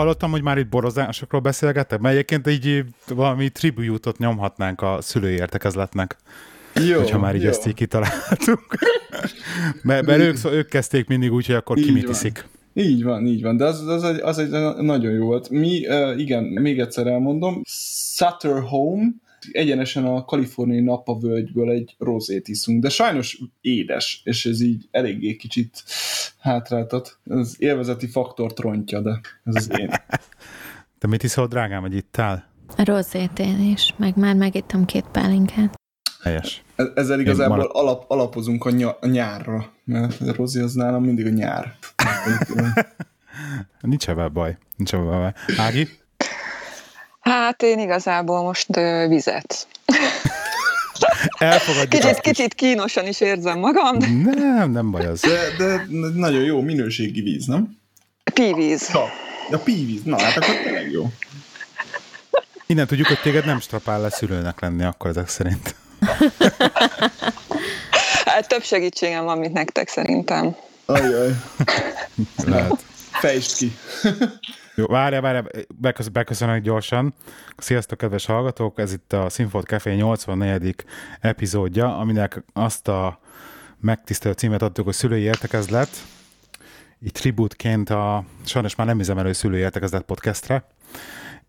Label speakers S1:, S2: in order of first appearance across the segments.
S1: Hallottam, hogy már itt borozásokról beszélgettek, mert egyébként így valami tribute nyomhatnánk a szülői értekezletnek. Jó, hogyha már így jó. ezt így kitaláltuk. mert, mert ők, ők kezdték mindig úgy, hogy akkor így ki mit iszik.
S2: Így van, így van, de az, az, egy, az egy nagyon jó volt. Mi, uh, igen, még egyszer elmondom, Sutter Home, egyenesen a kaliforniai napavölgyből egy rozét iszunk, de sajnos édes, és ez így eléggé kicsit hátráltat. Az élvezeti faktort rontja, de ez az én.
S1: Te mit iszol, drágám, hogy ittál?
S3: A rozét én is, meg már megittem két pálinkát.
S1: Helyes.
S2: Ezzel igazából marad... alap, alapozunk a, ny- a nyárra, mert a rozi az nálam mindig a nyár.
S1: nincs ebben baj. Nincs ebben baj. Ági?
S4: Hát én igazából most ö, vizet.
S1: Elfogadjuk
S4: kicsit, kicsit kínosan is érzem magam.
S1: Nem, nem baj az.
S2: De, de nagyon jó minőségi víz, nem?
S4: Pívíz.
S2: Ja, ja pívíz. Na, hát akkor tényleg jó.
S1: Innen tudjuk, hogy téged nem strapál le szülőnek lenni akkor ezek szerint.
S4: hát több segítségem van, mint nektek szerintem.
S2: Ajaj. Lehet. Fejtsd ki.
S1: Jó, várjál, várjál, bekösz, beköszönök gyorsan. Sziasztok, kedves hallgatók! Ez itt a Sinfot Café 84. epizódja, aminek azt a megtisztelő címet adtuk, hogy szülői értekezlet. Így tributként a sajnos már nem üzemelő szülői értekezlet podcastre,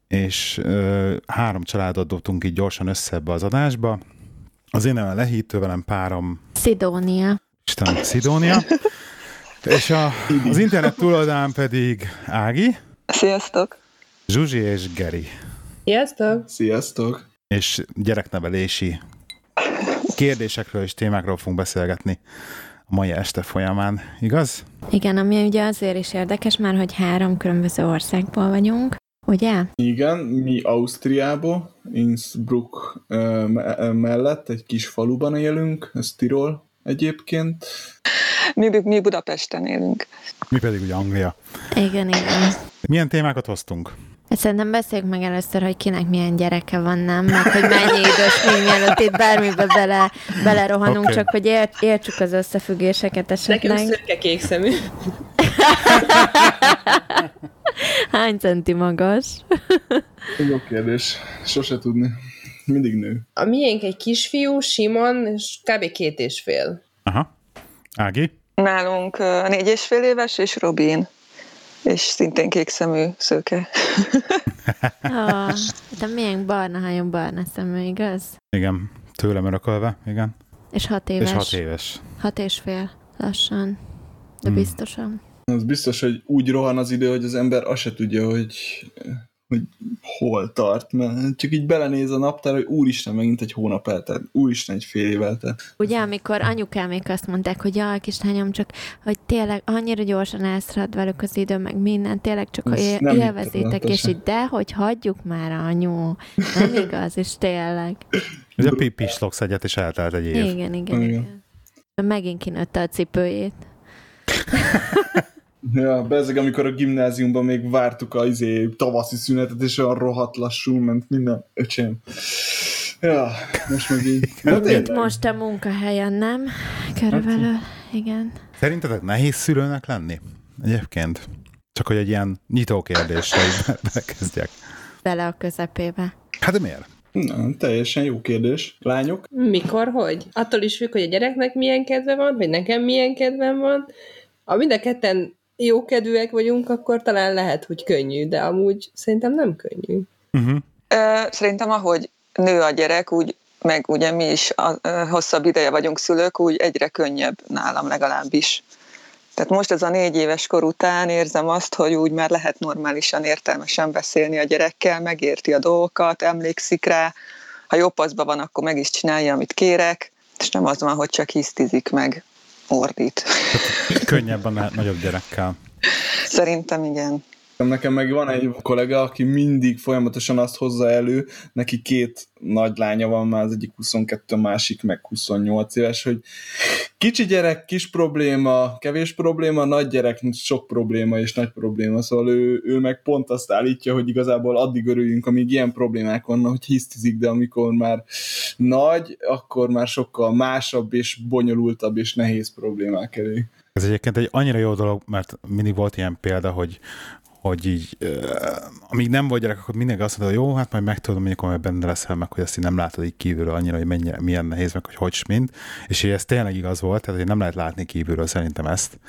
S1: és ö, három családot dobtunk így gyorsan össze ebbe az adásba. Az én nevem Lehítő, velem párom...
S3: Szidónia.
S1: Istenem, Szidónia. És a, az internet túloldán pedig Ági.
S4: Sziasztok!
S1: Zsuzsi és Geri.
S5: Sziasztok!
S2: Sziasztok!
S1: És gyereknevelési kérdésekről és témákról fogunk beszélgetni a mai este folyamán, igaz?
S3: Igen, ami ugye azért is érdekes, már hogy három különböző országból vagyunk, ugye?
S2: Igen, mi Ausztriából, Innsbruck mellett egy kis faluban élünk, ez Tirol egyébként.
S4: Mi, mi Budapesten élünk.
S1: Mi pedig ugye Anglia.
S3: Igen, igen.
S1: Milyen témákat hoztunk?
S3: Hát szerintem beszéljük meg először, hogy kinek milyen gyereke van, nem? Meg hogy mennyi idős még mielőtt itt bármibe bele, belerohanunk, okay. csak hogy ért, értsük az összefüggéseket esetleg.
S5: Nekem szürke kék szemű.
S3: Hány centi magas?
S2: Jó kérdés. Sose tudni. Mindig nő.
S5: A miénk egy kisfiú, Simon, és kb. két és fél.
S1: Aha. Ági?
S4: Nálunk négy és fél éves, és Robin. És szintén kék szemű szőke.
S3: oh, de milyen barna hajon, barna szemű, igaz?
S1: Igen, tőlem örökölve, igen.
S3: És hat éves.
S1: És hat éves.
S3: Hat és fél, lassan, de hmm. biztosan.
S2: Az biztos, hogy úgy rohan az idő, hogy az ember azt se tudja, hogy hogy hol tart, mert csak így belenéz a naptár, hogy úristen, megint egy hónap eltelt, úristen, egy fél év eltelt.
S3: Ugye, amikor anyukámék azt mondták, hogy jaj, kislányom, csak, hogy tényleg annyira gyorsan elszalad velük az idő, meg minden, tényleg csak, hogy élvezétek, és így, de, hogy hagyjuk már, anyu, nem igaz, és tényleg.
S1: Ez a pislogsz egyet, és eltelt egy év.
S3: Igen, igen, igen. igen. Megint kinőtte a cipőjét.
S2: Ja, bezeg, amikor a gimnáziumban még vártuk a izé, tavaszi szünetet, és olyan rohadt lassú ment minden öcsém. Ja, most meg így.
S3: Itt most a munkahelyen, nem? Körülbelül, igen.
S1: Szerintetek nehéz szülőnek lenni? Egyébként? Csak hogy egy ilyen nyitó kérdéssel bekezdjek.
S3: Bele a közepébe.
S1: Hát de miért?
S2: Na, teljesen jó kérdés. Lányok?
S5: Mikor, hogy? Attól is függ, hogy a gyereknek milyen kedve van, hogy nekem milyen kedvem van. A mind a ketten jókedvűek vagyunk, akkor talán lehet, hogy könnyű, de amúgy szerintem nem könnyű.
S4: Uh-huh. Szerintem ahogy nő a gyerek, úgy meg ugye mi is a, a, hosszabb ideje vagyunk szülők, úgy egyre könnyebb nálam legalábbis. Tehát most ez a négy éves kor után érzem azt, hogy úgy már lehet normálisan, értelmesen beszélni a gyerekkel, megérti a dolgokat, emlékszik rá, ha jobb paszban van, akkor meg is csinálja, amit kérek, és nem az van, hogy csak hisztizik meg ordít.
S1: Könnyebb a nagyobb gyerekkel.
S4: Szerintem igen.
S2: Nekem meg van egy kollega, aki mindig folyamatosan azt hozza elő, neki két nagy lánya van már, az egyik 22, másik meg 28 éves, hogy kicsi gyerek, kis probléma, kevés probléma, nagy gyerek, sok probléma és nagy probléma, szóval ő, ő meg pont azt állítja, hogy igazából addig örüljünk, amíg ilyen problémák vannak, hogy hisztizik, de amikor már nagy, akkor már sokkal másabb és bonyolultabb és nehéz problémák elő.
S1: Ez egyébként egy annyira jó dolog, mert mindig volt ilyen példa, hogy hogy így, amíg nem vagy gyerek, akkor mindenki azt mondja, hogy jó, hát majd megtudom, amikor majd benne leszel, meg hogy ezt így nem látod így kívülről annyira, hogy mennyire, milyen nehéz, meg hogy hogy mind. És ez tényleg igaz volt, tehát hogy nem lehet látni kívülről szerintem ezt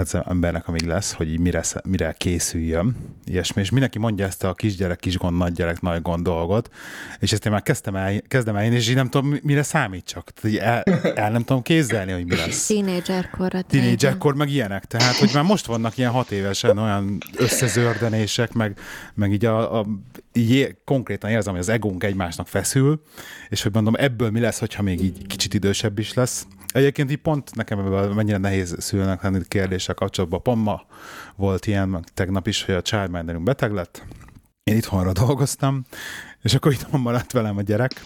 S1: az embernek amíg lesz, hogy így mire, mire készüljön, ilyesmi, és mindenki mondja ezt a kisgyerek, kisgond, nagygyerek, nagy gond dolgot, és ezt én már kezdtem el, kezdem el én, és így nem tudom, mire számít csak. Tehát el, el, nem tudom képzelni, hogy mi lesz.
S3: Tínédzserkor.
S1: Tínédzserkor, meg ilyenek. Tehát, hogy már most vannak ilyen hat évesen olyan összezördenések, meg, meg így a, a így konkrétan érzem, hogy az egónk egymásnak feszül, és hogy mondom, ebből mi lesz, hogyha még így kicsit idősebb is lesz. Egyébként így pont nekem ebből mennyire nehéz szülnek lenni kérdéssel kapcsolatban. Pont ma volt ilyen, tegnap is, hogy a childminderünk beteg lett. Én itthonra dolgoztam, és akkor itthon maradt velem a gyerek,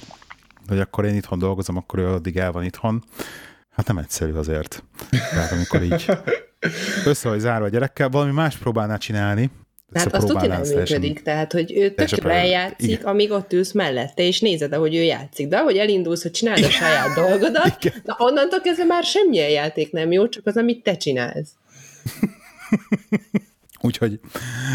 S1: hogy akkor én itthon dolgozom, akkor ő addig el van itthon. Hát nem egyszerű azért. Tehát amikor így össze vagy zárva a gyerekkel, valami más próbálná csinálni,
S5: Hát azt tudja nem működik, tehát, hogy ő tökre eljátszik, igen. amíg ott ülsz mellette, és nézed, ahogy ő játszik. De ahogy elindulsz, hogy csináld a saját dolgodat, igen. na onnantól kezdve már semmilyen játék nem jó, csak az, amit te csinálsz.
S1: Úgyhogy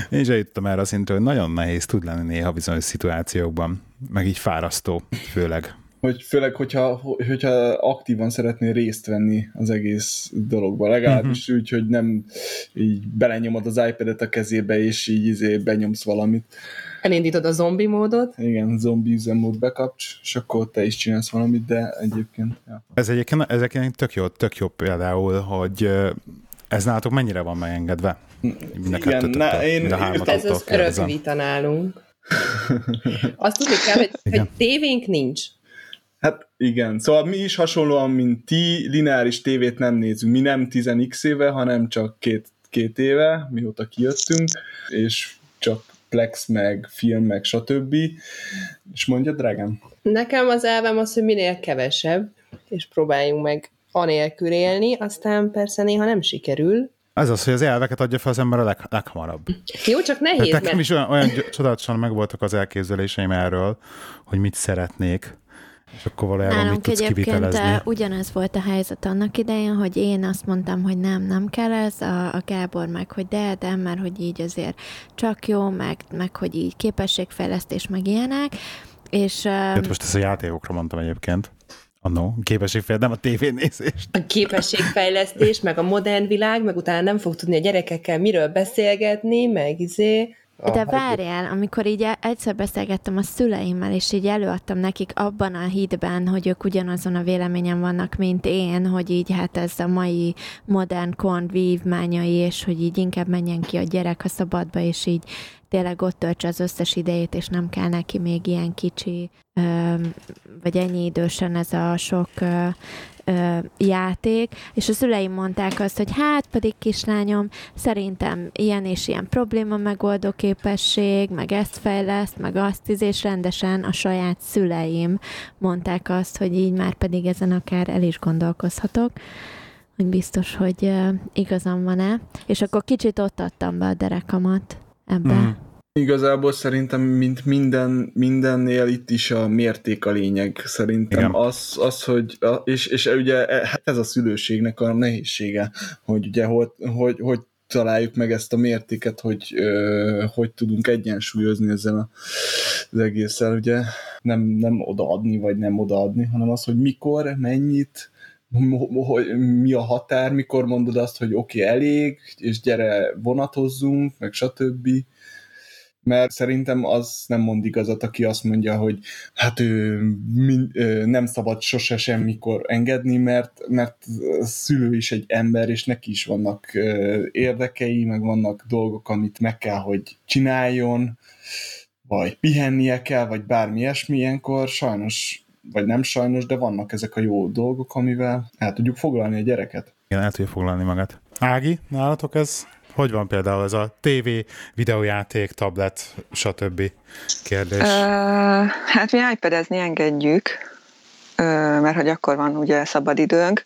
S1: én is eljutottam erre a szintre, hogy nagyon nehéz tud lenni néha bizonyos szituációkban, meg így fárasztó főleg
S2: hogy főleg, hogyha, hogyha aktívan szeretnél részt venni az egész dologba, legalábbis uh-huh. úgy, hogy nem így belenyomod az iPad-et a kezébe, és így izé benyomsz valamit.
S5: Elindítod a zombi módot.
S2: Igen, zombi üzemmód bekapcs, és akkor te is csinálsz valamit, de egyébként... Ja.
S1: Ez egyébként, ezek tök jó, tök jó például, hogy ez nálatok mennyire van megengedve?
S2: Mind Igen, na, én,
S5: ez az örök vita nálunk. Azt tudni kell, hogy, hogy tévénk nincs.
S2: Hát igen, szóval mi is hasonlóan, mint ti, lineáris tévét nem nézünk. Mi nem 10x éve, hanem csak két, két éve, mióta kijöttünk, és csak Plex, meg film, meg stb. És mondja, drágám?
S5: Nekem az elvem az, hogy minél kevesebb, és próbáljunk meg anélkül élni, aztán persze néha nem sikerül,
S1: ez az, hogy az elveket adja fel az ember a leg, leghamarabb.
S5: Jó, csak nehéz.
S1: Tehát nekem mert... is olyan, olyan csodálatosan megvoltak az elképzeléseim erről, hogy mit szeretnék. És akkor valójában Nálunk mit tudsz kivitelezni?
S3: Eh, ugyanez volt a helyzet annak idején, hogy én azt mondtam, hogy nem, nem kell ez, a, a Gábor meg, hogy de, de, mert hogy így azért csak jó, meg, meg hogy így képességfejlesztés, meg ilyenek. És,
S1: um, most ezt a játékokra mondtam egyébként. Annó, képességfejlesztés, nem a tévénézést.
S5: A képességfejlesztés, meg a modern világ, meg utána nem fog tudni a gyerekekkel miről beszélgetni, meg izé.
S3: De várjál, amikor így e- egyszer beszélgettem a szüleimmel, és így előadtam nekik abban a hitben, hogy ők ugyanazon a véleményen vannak, mint én, hogy így hát ez a mai modern kon vívmányai, és hogy így inkább menjen ki a gyerek a szabadba, és így tényleg ott töltse az összes idejét, és nem kell neki még ilyen kicsi, vagy ennyi idősen ez a sok játék, és a szüleim mondták azt, hogy hát pedig kislányom, szerintem ilyen és ilyen probléma megoldó képesség, meg ezt fejleszt, meg azt is, és rendesen a saját szüleim mondták azt, hogy így már pedig ezen akár el is gondolkozhatok hogy biztos, hogy igazam van-e, és akkor kicsit ott adtam be a derekamat ebbe. Mm.
S2: Igazából szerintem, mint minden, mindennél itt is a mérték a lényeg. Szerintem Igen. az, az, hogy, és, és ugye e, hát ez a szülőségnek a nehézsége, hogy ugye hogy, hogy, hogy találjuk meg ezt a mértéket, hogy ö, hogy tudunk egyensúlyozni ezzel a, az egésszel, ugye nem, nem odaadni, vagy nem odaadni, hanem az, hogy mikor, mennyit, hogy mi a határ, mikor mondod azt, hogy oké, okay, elég, és gyere vonatozzunk, meg stb mert szerintem az nem mond igazat, aki azt mondja, hogy hát ő, min, ő nem szabad sose semmikor engedni, mert, mert a szülő is egy ember, és neki is vannak érdekei, meg vannak dolgok, amit meg kell, hogy csináljon, vagy pihennie kell, vagy bármi ilyesmi, ilyenkor sajnos, vagy nem sajnos, de vannak ezek a jó dolgok, amivel el tudjuk foglalni a gyereket.
S1: Igen, el tudja foglalni magát. Ági, nálatok ez hogy van például ez a TV, videójáték, tablet, stb. kérdés? Uh,
S4: hát mi iPad-ezni engedjük, uh, mert hogy akkor van ugye szabad időnk,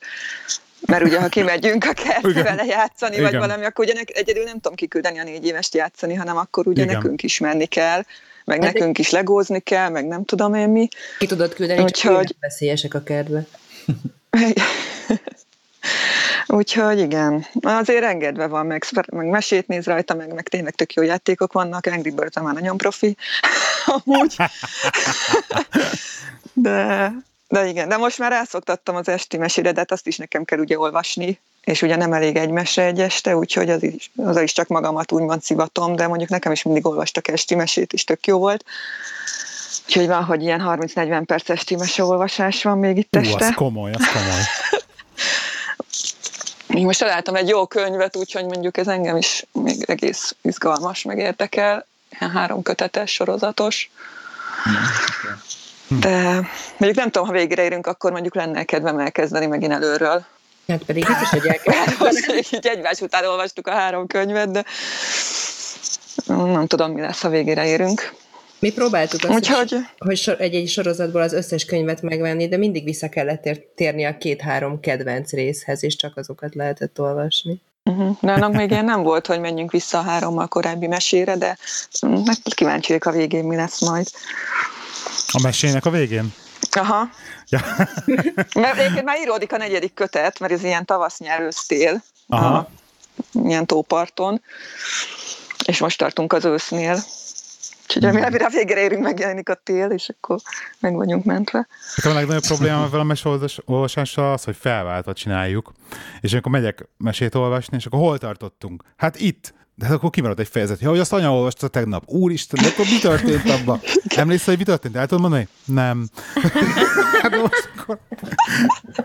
S4: mert ugye ha kimegyünk a kertbe vele játszani, Igen. vagy valami, akkor ugye egyedül nem tudom kiküldeni a négy évest játszani, hanem akkor ugye Igen. nekünk is menni kell, meg hát nekünk is legózni kell, meg nem tudom én mi.
S5: Ki tudod küldeni, Úgyhogy... csak veszélyesek a kertbe.
S4: Úgyhogy igen, azért engedve van, meg, meg mesét néz rajta, meg, meg tényleg tök jó játékok vannak, Angry Birds már nagyon profi, amúgy. De, de igen, de most már rászoktattam az esti mesére, de hát azt is nekem kell ugye olvasni, és ugye nem elég egy mese egy este, úgyhogy az is, az is csak magamat úgymond szivatom, de mondjuk nekem is mindig olvastak esti mesét, és tök jó volt. Úgyhogy van, hogy ilyen 30-40 perces esti meseolvasás van még itt Ú, este.
S1: az komoly, az komoly.
S4: Én most találtam egy jó könyvet, úgyhogy mondjuk ez engem is még egész izgalmas, meg érdekel. Három kötetes, sorozatos. De mondjuk nem tudom, ha végére érünk, akkor mondjuk lenne kedvem elkezdeni megint előről.
S5: Hát pedig biztos, hogy elkezdeni.
S4: így egymás után olvastuk a három könyvet, de nem tudom, mi lesz, ha végére érünk.
S5: Mi próbáltuk azt, Úgyhogy... hogy egy-egy sorozatból az összes könyvet megvenni, de mindig vissza kellett térni a két-három kedvenc részhez, és csak azokat lehetett olvasni.
S4: Uh-huh. De annak még ilyen nem volt, hogy menjünk vissza a hárommal korábbi mesére, de meg kíváncsi a végén mi lesz majd.
S1: A mesének a végén?
S4: Aha. Ja. mert egyébként már íródik a negyedik kötet, mert ez ilyen tavasz nyelősztél. Aha. A, ilyen tóparton. És most tartunk az ősznél. Úgyhogy amire, amire a végére érünk, megjelenik a tél, és akkor meg vagyunk mentve.
S1: Nekem a legnagyobb probléma a mesolvasással az, hogy felváltva csináljuk, és amikor megyek mesét olvasni, és akkor hol tartottunk? Hát itt. De hát akkor kimaradt egy fejezet. Ja, hogy azt anya olvasta tegnap. Úristen, de akkor mi történt abban? Emlékszel, hogy mi történt? El tudod mondani? Nem. hát most akkor...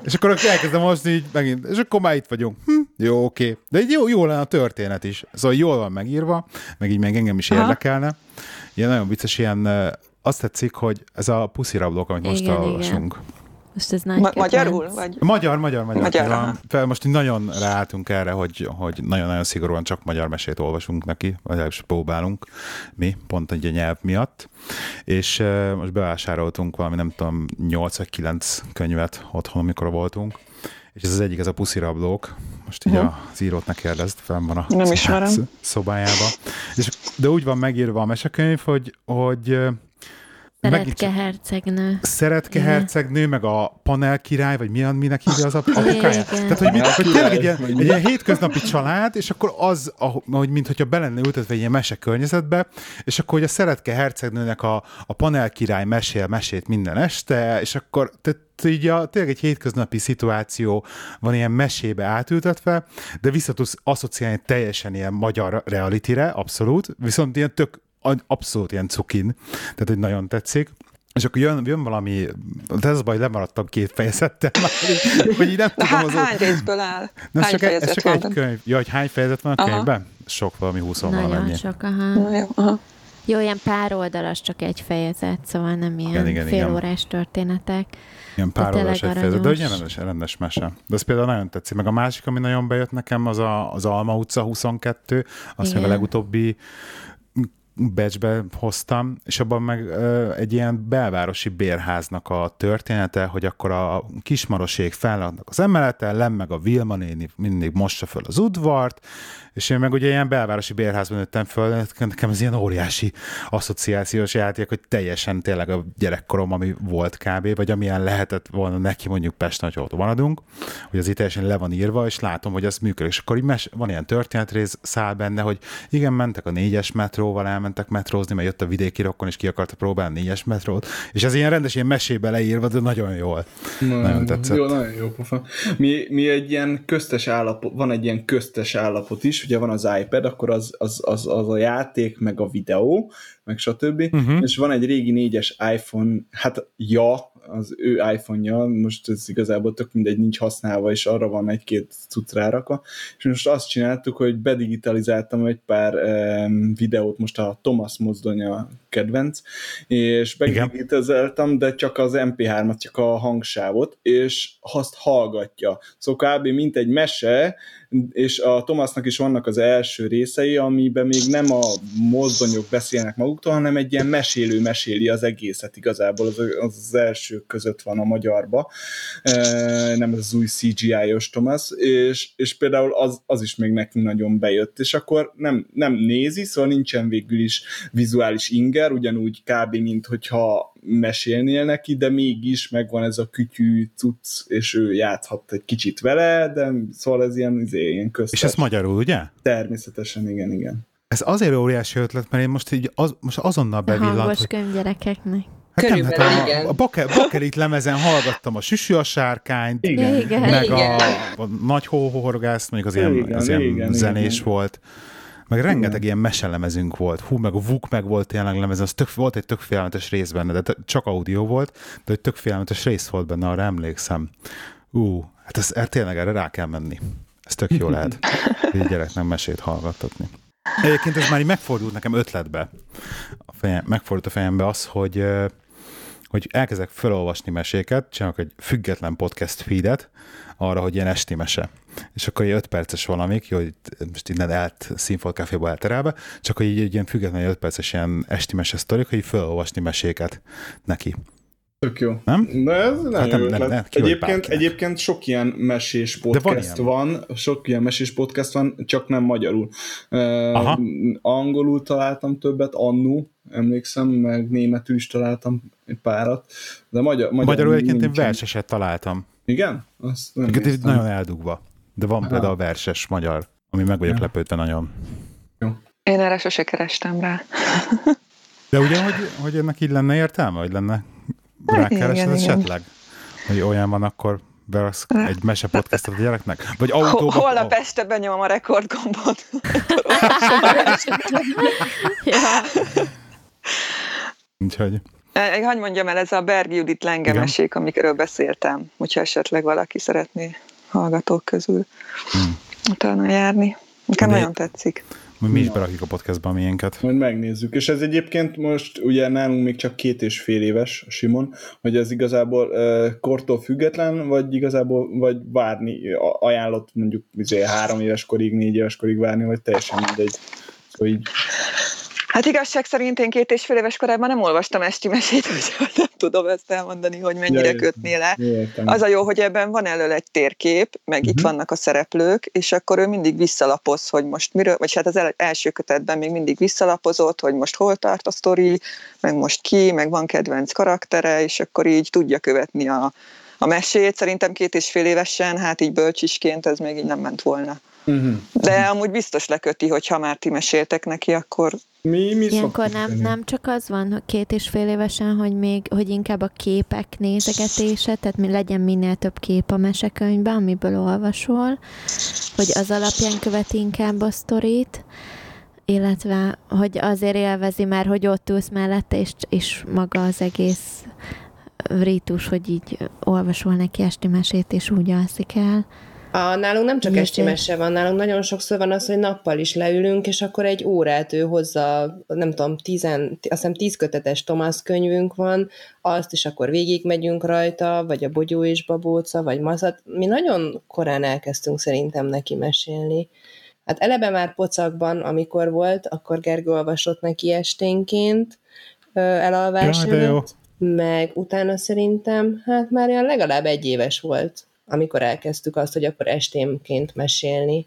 S1: És akkor elkezdem most így megint, és akkor már itt vagyunk. Hm, jó, oké. De egy jó, jó lenne a történet is. Szóval jól van megírva, meg így meg engem is érdekelne. Aha ilyen nagyon vicces, ilyen azt tetszik, hogy ez a puszirablók, amit most igen, olvasunk. Igen.
S3: Most ez nagy
S4: Ma- magyarul? Vagy?
S1: Magyar, magyar, magyar. magyar fel, most nagyon ráálltunk erre, hogy, hogy nagyon-nagyon szigorúan csak magyar mesét olvasunk neki, vagy is próbálunk mi, pont egy nyelv miatt. És uh, most bevásároltunk valami, nem tudom, 8 vagy 9 könyvet otthon, amikor voltunk. És ez az egyik, ez a puszirablók. Most így uh-huh. az írót ne kérdezd, fenn van a
S4: Nem ismerem.
S1: szobájába. És, de úgy van megírva a mesekönyv, hogy, hogy
S3: Szeretke hercegnő.
S1: Szeretke Igen. hercegnő, meg a panel király, vagy milyen, minek hívja az apukája? Tehát, hogy, hogy tényleg egy ilyen, egy ilyen hétköznapi család, és akkor az, ahogy, mint hogyha be lenne ültetve egy ilyen mese környezetbe, és akkor hogy a Szeretke hercegnőnek a, a panel király mesél mesét minden este, és akkor tehát így a, tényleg egy hétköznapi szituáció van ilyen mesébe átültetve, de vissza tudsz asszociálni teljesen ilyen magyar realitire, abszolút, viszont ilyen tök abszolút ilyen cukin, tehát hogy nagyon tetszik. És akkor jön, jön valami, de ez a baj, lemaradtam két fejezettel már, hogy így nem tudom.
S4: Há, az hány részből áll?
S1: Nem, hány csak, ez csak van egy könyv. Ja, hogy hány fejezet van a aha. könyvben? Sok, valami húsz
S3: Nagyon
S1: valamennyi.
S3: sok, aha. Na, jó, aha. Jó, ilyen pár oldalas csak egy fejezet, szóval nem ilyen igen, igen, fél igen. történetek.
S1: Ilyen pár oldalas egy fejezet, de ugye rendes, rendes mese. De ez például nagyon tetszik. Meg a másik, ami nagyon bejött nekem, az a, az Alma utca 22, azt meg a legutóbbi becsbe hoztam, és abban meg ö, egy ilyen belvárosi bérháznak a története, hogy akkor a kismarosék felladnak az emeleten, lem meg a Vilma néni mindig mossa föl az udvart, és én meg ugye ilyen belvárosi bérházban nőttem föl, nekem ez ilyen óriási asszociációs játék, hogy teljesen tényleg a gyerekkorom, ami volt kb., vagy amilyen lehetett volna neki mondjuk Pesten, hogy ott maradunk, hogy az itt teljesen le van írva, és látom, hogy ez működik. És akkor így mes- van ilyen történetrész száll benne, hogy igen, mentek a négyes metróval, elmentek metrózni, mert jött a vidéki rokkon, és ki akarta próbálni a négyes metrót, és ez ilyen rendes ilyen mesébe leírva, de nagyon jól. Na, nagyon tetszett.
S2: Jó, nagyon jó pofa. Mi, mi egy ilyen köztes állapot, van egy ilyen köztes állapot is, ugye van az iPad, akkor az, az, az, az a játék, meg a videó, meg stb. Uh-huh. És van egy régi négyes iPhone, hát ja, az ő iPhone-ja, most ez igazából tök mindegy, nincs használva, és arra van egy-két cucc rárakva, és most azt csináltuk, hogy bedigitalizáltam egy pár um, videót, most a Thomas mozdonya kedvenc, és bedigitalizáltam, de csak az MP3-at, csak a hangsávot, és azt hallgatja. Szóval kb. mint egy mese, és a Thomasnak is vannak az első részei, amiben még nem a mozdonyok beszélnek maguktól, hanem egy ilyen mesélő meséli az egészet igazából, az, az, elsők között van a magyarba, nem az új CGI-os Thomas, és, és például az, az is még nekünk nagyon bejött, és akkor nem, nem nézi, szóval nincsen végül is vizuális inger, ugyanúgy kb. mint hogyha mesélnél neki, de mégis megvan ez a kütyű cucc, és ő játszhat egy kicsit vele, de szóval ez ilyen, izé, ilyen köztes.
S1: És ez magyarul, ugye?
S2: Természetesen, igen, igen.
S1: Ez azért óriási ötlet, mert én most így az, most azonnal bevillant,
S3: Hangos hogy... könyv gyerekeknek.
S1: Hát nem, hát a, igen. a bakelit lemezen hallgattam a Süsű a sárkányt, igen. Igen. meg igen. A, a nagy hóhorgász, még az ilyen, igen, az ilyen igen, zenés igen. volt. Meg rengeteg igen. ilyen meselemezünk volt. Hú, meg a Vuk meg volt tényleg lemezen, az tök, volt egy tök félelmetes rész benne, de csak audio volt, de egy tök félelmetes rész volt benne, arra emlékszem. Ú, hát ez, ez tényleg erre rá kell menni. Ez tök jó lehet, hogy gyereknek mesét hallgattatni. Egyébként ez már így megfordult nekem ötletbe. A fejem, megfordult a fejembe az, hogy hogy elkezdek felolvasni meséket, csinálok egy független podcast feedet arra, hogy ilyen esti mese. És akkor egy 5 perces valamik, jó, hogy most innen elt Színfolt Caféba elterelve, csak hogy így egy ilyen független 5 perces ilyen esti mese sztorik, hogy felolvasni meséket neki.
S2: Tök jó.
S1: Nem?
S2: De ez nem, hát nem, nem, nem, egyébként, egyébként sok ilyen mesés podcast van, van, sok ilyen mesés podcast van, csak nem magyarul. Aha. Uh, angolul találtam többet, annu, emlékszem, meg németül is találtam egy párat, de magyar, magyar
S1: magyarul egyébként én verseset találtam.
S2: Igen?
S1: Azt nem Egyébként nagyon eldugva, de van Aha. például verses magyar, ami meg vagyok ja. lepődve nagyon.
S4: Jó. Én erre sose kerestem rá.
S1: De ugye, hogy, hogy ennek így lenne értelme, hogy lenne rákeresed esetleg? Hogy olyan van, akkor beraksz egy mese podcastot a gyereknek? Vagy autóba?
S4: Holnap oh. este benyomom a rekordgombot.
S1: ja. Úgyhogy...
S4: Hogy mondjam el, ez a Berg Judit lengemesék, amikről beszéltem, hogyha esetleg valaki szeretné hallgatók közül hmm. utána járni. Nekem nagyon tetszik.
S1: Mi is berakjuk a podcastba a miénket.
S2: Majd megnézzük. És ez egyébként most ugye nálunk még csak két és fél éves, Simon, hogy ez igazából uh, kortól független, vagy igazából vagy várni, ajánlott mondjuk izé, három éves korig, négy éves korig várni, vagy teljesen mindegy. Szóval így
S4: Hát igazság szerint én két és fél éves korában nem olvastam esti mesét, úgyhogy nem tudom ezt elmondani, hogy mennyire kötné le. Az a jó, hogy ebben van elől egy térkép, meg uh-huh. itt mhm. vannak a szereplők, és akkor ő mindig visszalapoz, hogy most miről, vagy hát az első kötetben még mindig visszalapozott, hogy most hol tart a sztori, meg most ki, meg van kedvenc karaktere, és akkor így tudja követni a, a mesét. Szerintem két és fél évesen, hát így bölcsisként ez még így nem ment volna. Uh-huh. De amúgy biztos leköti, hogy ha már ti meséltek neki, akkor...
S3: Mi, mi Ilyenkor nem, nem csak az van, hogy két és fél évesen, hogy még, hogy inkább a képek nézegetése, tehát mi legyen minél több kép a mesekönyvben, amiből olvasol, hogy az alapján követi inkább a sztorit, illetve, hogy azért élvezi már, hogy ott ülsz mellette, és, és maga az egész rítus, hogy így olvasol neki esti mesét, és úgy alszik el.
S5: A, nálunk nem csak esti mese van, nálunk nagyon sokszor van az, hogy nappal is leülünk, és akkor egy órát ő hozza, nem tudom, tizen, azt hiszem tíz kötetes Thomas könyvünk van, azt is akkor végigmegyünk rajta, vagy a Bogyó és Babóca, vagy Mazat. Mi nagyon korán elkezdtünk szerintem neki mesélni. Hát eleve már pocakban, amikor volt, akkor Gergő olvasott neki esténként elalvás ja, meg utána szerintem, hát már olyan legalább egy éves volt amikor elkezdtük azt, hogy akkor estémként mesélni.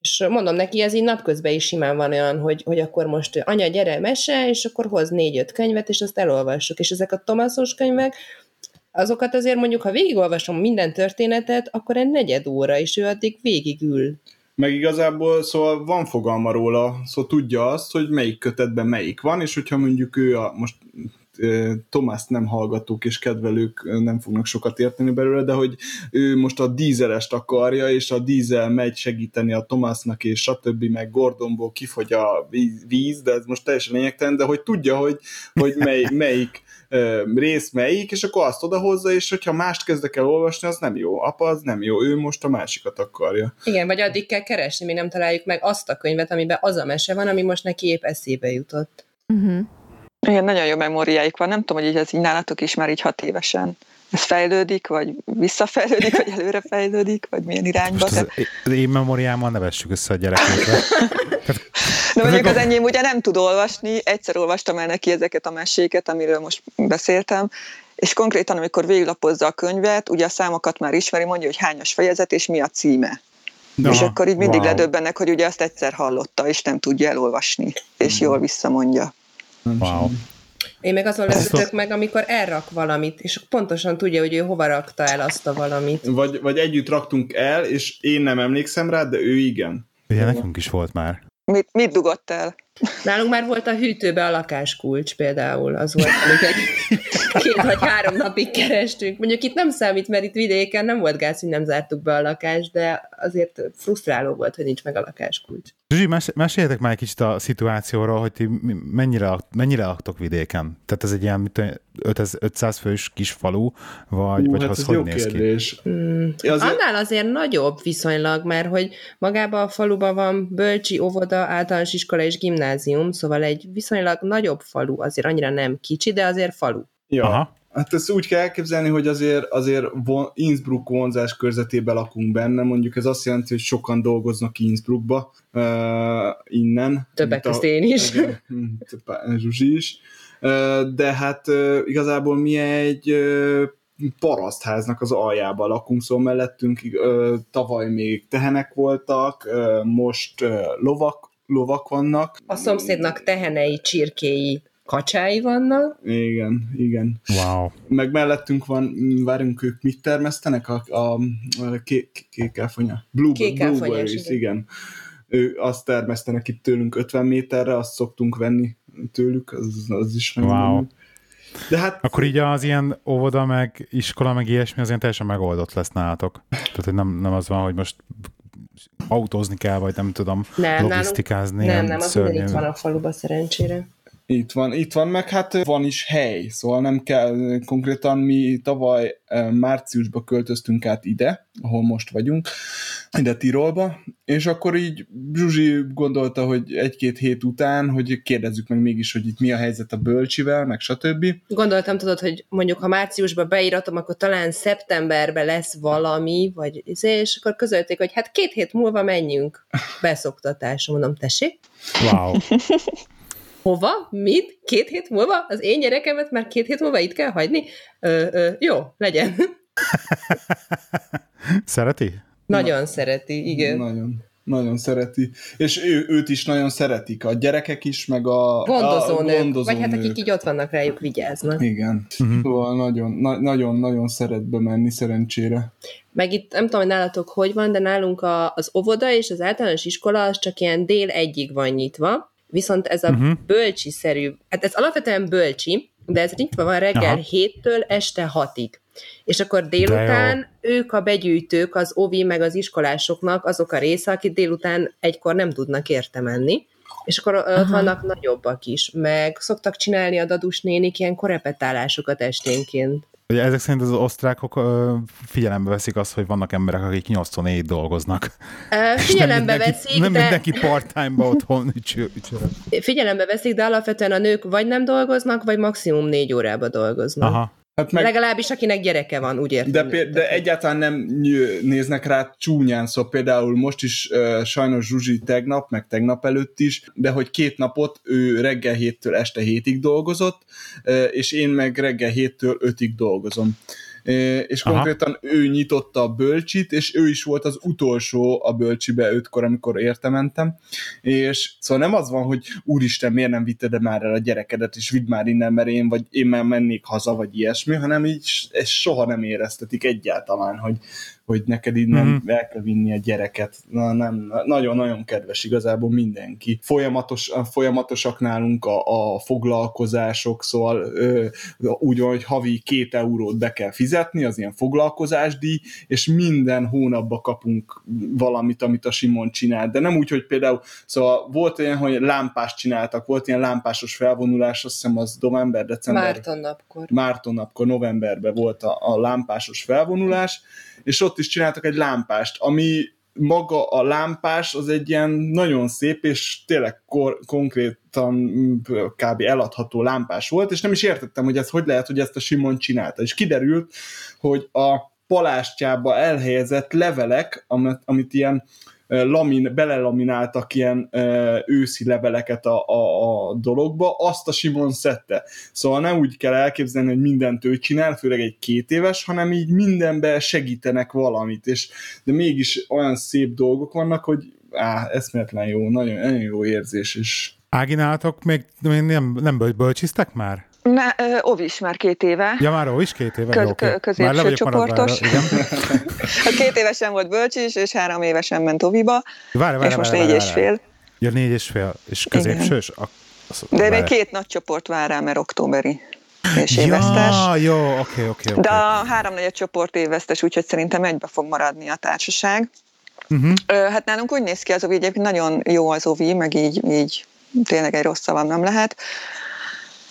S5: És mondom neki, ez így napközben is simán van olyan, hogy, hogy akkor most anya, gyere, mese, és akkor hoz négy-öt könyvet, és azt elolvassuk. És ezek a Tomaszos könyvek, azokat azért mondjuk, ha végigolvasom minden történetet, akkor egy negyed óra, és ő addig végigül.
S2: Meg igazából szóval van fogalma róla, szóval tudja azt, hogy melyik kötetben melyik van, és hogyha mondjuk ő a, most Tomászt nem hallgatók és kedvelők nem fognak sokat érteni belőle, de hogy ő most a dízelest akarja, és a dízel megy segíteni a Tomásznak, és stb. meg Gordonból kifogy a víz, de ez most teljesen lényegtelen, de hogy tudja, hogy, hogy mely, melyik rész melyik, és akkor azt odahozza, és hogyha mást kezdek el olvasni, az nem jó. Apa, az nem jó, ő most a másikat akarja.
S5: Igen, vagy addig kell keresni, mi nem találjuk meg azt a könyvet, amiben az a mese van, ami most neki épp eszébe jutott. Uh-huh.
S4: Igen, nagyon jó memóriáik van. Nem tudom, hogy ez így nálatok is már így hat évesen ez fejlődik, vagy visszafejlődik, vagy előre fejlődik, vagy milyen irányba.
S1: Most az, az én memóriámmal ne vessük össze a gyerekekre.
S4: De mondjuk az enyém ugye nem tud olvasni, egyszer olvastam el neki ezeket a meséket, amiről most beszéltem, és konkrétan, amikor végiglapozza a könyvet, ugye a számokat már ismeri, mondja, hogy hányas fejezet, és mi a címe. Na, és akkor így mindig wow. ledöbbennek, hogy ugye azt egyszer hallotta, és nem tudja elolvasni, és jól visszamondja.
S1: Wow.
S5: Én meg azon lepődök meg, amikor elrak valamit, és pontosan tudja, hogy ő hova rakta el azt a valamit.
S2: Vagy, vagy együtt raktunk el, és én nem emlékszem rá, de ő igen.
S1: Ugye nekünk is volt már.
S4: Mit, mit dugott el?
S5: Nálunk már volt a hűtőbe a lakáskulcs például, az volt, egy két vagy három napig kerestünk. Mondjuk itt nem számít, mert itt vidéken nem volt gáz, hogy nem zártuk be a lakást, de azért frusztráló volt, hogy nincs meg a lakáskulcs.
S1: Zsuzsi, mes- meséljetek már egy kicsit a szituációról, hogy ti mennyire, mennyire laktok vidéken? Tehát ez egy ilyen 500 fős kis falu, vagy, Hú, vagy hát az hogy néz kérdés. ki?
S5: Mm, azért... Annál azért nagyobb viszonylag, mert hogy magában a faluban van bölcsi, óvoda, általános iskola és gimnázium, szóval egy viszonylag nagyobb falu, azért annyira nem kicsi, de azért falu.
S2: Ja. Aha. Hát ezt úgy kell elképzelni, hogy azért, azért Innsbruck vonzás körzetében lakunk benne, mondjuk ez azt jelenti, hogy sokan dolgoznak Innsbruckba uh, innen.
S5: Többek között én is.
S2: Igen, Zsuzsi is. Uh, de hát uh, igazából mi egy uh, parasztháznak az aljában lakunk, szóval mellettünk uh, tavaly még tehenek voltak, uh, most uh, lovak, lovak vannak.
S5: A szomszédnak tehenei, csirkéi, kacsái vannak.
S2: Igen, igen.
S1: Wow.
S2: Meg mellettünk van, várjunk, ők mit termesztenek? A, a, a ké, kékelfonya. Blue, blueberries, igen. igen. Ő azt termesztenek itt tőlünk 50 méterre, azt szoktunk venni tőlük, az, az is nagyon
S1: wow. De hát... Akkor így az ilyen óvoda, meg iskola, meg ilyesmi, az ilyen teljesen megoldott lesz nálatok. Tehát, hogy nem, nem az van, hogy most autózni kell, vagy nem tudom, nem, logisztikázni.
S5: Nem, nem, az itt van a faluba szerencsére.
S2: Itt van, itt van, meg hát van is hely, szóval nem kell, konkrétan mi tavaly márciusban költöztünk át ide, ahol most vagyunk, ide Tirolba, és akkor így Zsuzsi gondolta, hogy egy-két hét után, hogy kérdezzük meg mégis, hogy itt mi a helyzet a bölcsivel, meg stb.
S5: Gondoltam, tudod, hogy mondjuk ha márciusban beíratom, akkor talán szeptemberben lesz valami, vagy izé, és akkor közölték, hogy hát két hét múlva menjünk beszoktatásra. Mondom, tessék?
S1: Wow.
S5: Hova? Mit? Két hét múlva? Az én gyerekemet már két hét múlva itt kell hagyni? Ö, ö, jó, legyen.
S1: Szereti?
S5: Nagyon Na, szereti, igen.
S2: Nagyon. Nagyon szereti. És ő, őt is nagyon szeretik. A gyerekek is, meg a
S5: gondozónők. Gondozó vagy hát akik így ott vannak rájuk, vigyáznak.
S2: Igen. Uh-huh. Szóval nagyon, na, nagyon, nagyon szeret bemenni szerencsére.
S5: Meg itt nem tudom, hogy nálatok hogy van, de nálunk a, az óvoda és az általános iskola az csak ilyen dél egyig van nyitva, Viszont ez a uh-huh. bölcsi-szerű, hát ez alapvetően bölcsi, de ez nyitva van reggel Aha. 7-től este 6-ig. És akkor délután ők a begyűjtők, az ovi meg az iskolásoknak azok a része, akik délután egykor nem tudnak érte menni. És akkor Aha. ott vannak nagyobbak is, meg szoktak csinálni a dadus nénik ilyen korepetálásokat esténként.
S1: Ugye ezek szerint az osztrákok ö, figyelembe veszik azt, hogy vannak emberek, akik 84 dolgoznak.
S5: Uh, figyelembe nem veszik,
S1: Nem de... mindenki part-time-ba otthon
S5: Figyelembe veszik, de alapvetően a nők vagy nem dolgoznak, vagy maximum négy órába dolgoznak. Aha. Hát meg, Legalábbis akinek gyereke van, úgy értem.
S2: De, péld, de egyáltalán nem néznek rá csúnyán, szóval például most is uh, sajnos Zsuzsi tegnap, meg tegnap előtt is, de hogy két napot ő reggel héttől este hétig dolgozott, uh, és én meg reggel héttől ötig dolgozom és Aha. konkrétan ő nyitotta a bölcsit, és ő is volt az utolsó a bölcsibe ötkor, amikor érte mentem, és szóval nem az van, hogy úristen, miért nem vitted már el a gyerekedet, és vidd már innen, mert én, vagy én már mennék haza, vagy ilyesmi, hanem így ezt soha nem éreztetik egyáltalán, hogy, hogy neked innen mm-hmm. el kell vinni a gyereket. Na, nem, nagyon-nagyon kedves igazából mindenki. Folyamatos, folyamatosak nálunk a, a foglalkozások, szóval ö, úgy van, hogy havi két eurót be kell fizetni, az ilyen foglalkozásdíj, és minden hónapban kapunk valamit, amit a Simon csinál. De nem úgy, hogy például, szóval volt olyan, hogy lámpást csináltak, volt ilyen lámpásos felvonulás, azt hiszem az november, december.
S5: Márton napkor.
S2: Márton napkor, novemberben volt a, a lámpásos felvonulás, és ott is csináltak egy lámpást, ami maga a lámpás az egy ilyen nagyon szép, és tényleg kor- konkrétan mm, kb. eladható lámpás volt, és nem is értettem, hogy ez hogy lehet, hogy ezt a Simon csinálta. És kiderült, hogy a palástjába elhelyezett levelek, amit, amit ilyen lamin, belelamináltak ilyen őszi leveleket a, a, a dologba, azt a Simon szedte. Szóval nem úgy kell elképzelni, hogy mindent ő csinál, főleg egy két éves, hanem így mindenben segítenek valamit, és de mégis olyan szép dolgok vannak, hogy á, eszméletlen jó, nagyon, nagyon jó érzés, és
S1: Ági, nálatok még nem, nem bölcsiztek már?
S4: Ö, Ovis már két éve.
S1: Ja, már Ovis két éve? Köz,
S4: okay. Középső csoportos. Igen. a két évesen volt bölcsis, és három évesen ment Oviba, várj, várj, és most várj, négy várj, és fél.
S1: Ja, négy és fél. És középsős? A,
S4: az, De még két nagy csoport vár rá, mert októberi és
S1: évesztes. Ja, jó, oké, okay, oké. Okay,
S4: De a három negyed csoport évesztes, úgyhogy szerintem egybe fog maradni a társaság. Uh-huh. Hát nálunk úgy néz ki az OVI, egyébként nagyon jó az OVI, meg így, így tényleg egy rossz szavam nem lehet.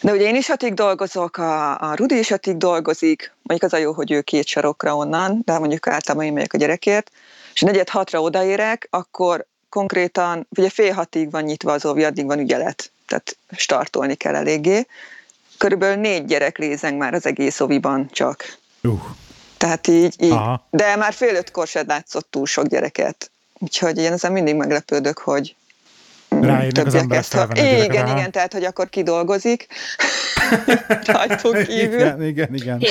S4: De ugye én is hatig dolgozok, a, a Rudi is hatig dolgozik, mondjuk az a jó, hogy ő két sarokra onnan, de mondjuk általában én megyek a gyerekért, és negyed hatra odaérek, akkor konkrétan, ugye fél hatig van nyitva az óvi, addig van ügyelet, tehát startolni kell eléggé. Körülbelül négy gyerek lézeng már az egész óviban csak. Uh. Tehát így, így. de már fél ötkor se látszott túl sok gyereket. Úgyhogy én ezen mindig meglepődök, hogy
S1: Ráérnek az emberek
S4: Igen, igen, igen, tehát hogy akkor kidolgozik rajtunk kívül.
S1: Igen, igen, igen.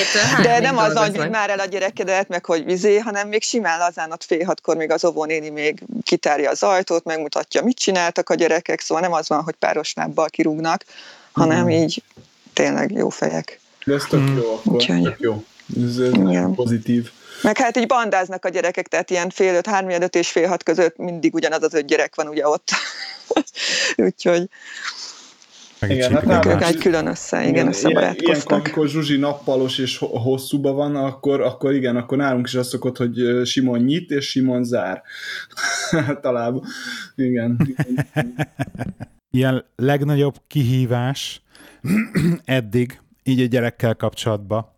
S4: De nem az, hogy már el a gyerekedet, meg hogy vizé, hanem még simán lazán ott fél hatkor még az óvónéni még kitárja az ajtót, megmutatja, mit csináltak a gyerekek, szóval nem az van, hogy páros lábbal kirúgnak, hanem mm. így tényleg jó fejek.
S2: De ez tök mm. jó akkor, Úgyhogy... tök jó. Ez, ez pozitív.
S4: Meg hát így bandáznak a gyerekek, tehát ilyen fél öt, három, öt és fél hat között mindig ugyanaz az öt gyerek van ugye ott. Úgyhogy
S1: meg igen, hát
S4: nem, egy külön össze, igen, összebarátkoztak.
S2: Ilyenkor, amikor Zsuzsi nappalos és hosszúban van, akkor, akkor igen, akkor nálunk is az szokott, hogy Simon nyit és Simon zár. Talán. Igen.
S1: Ilyen legnagyobb kihívás eddig, így egy gyerekkel kapcsolatban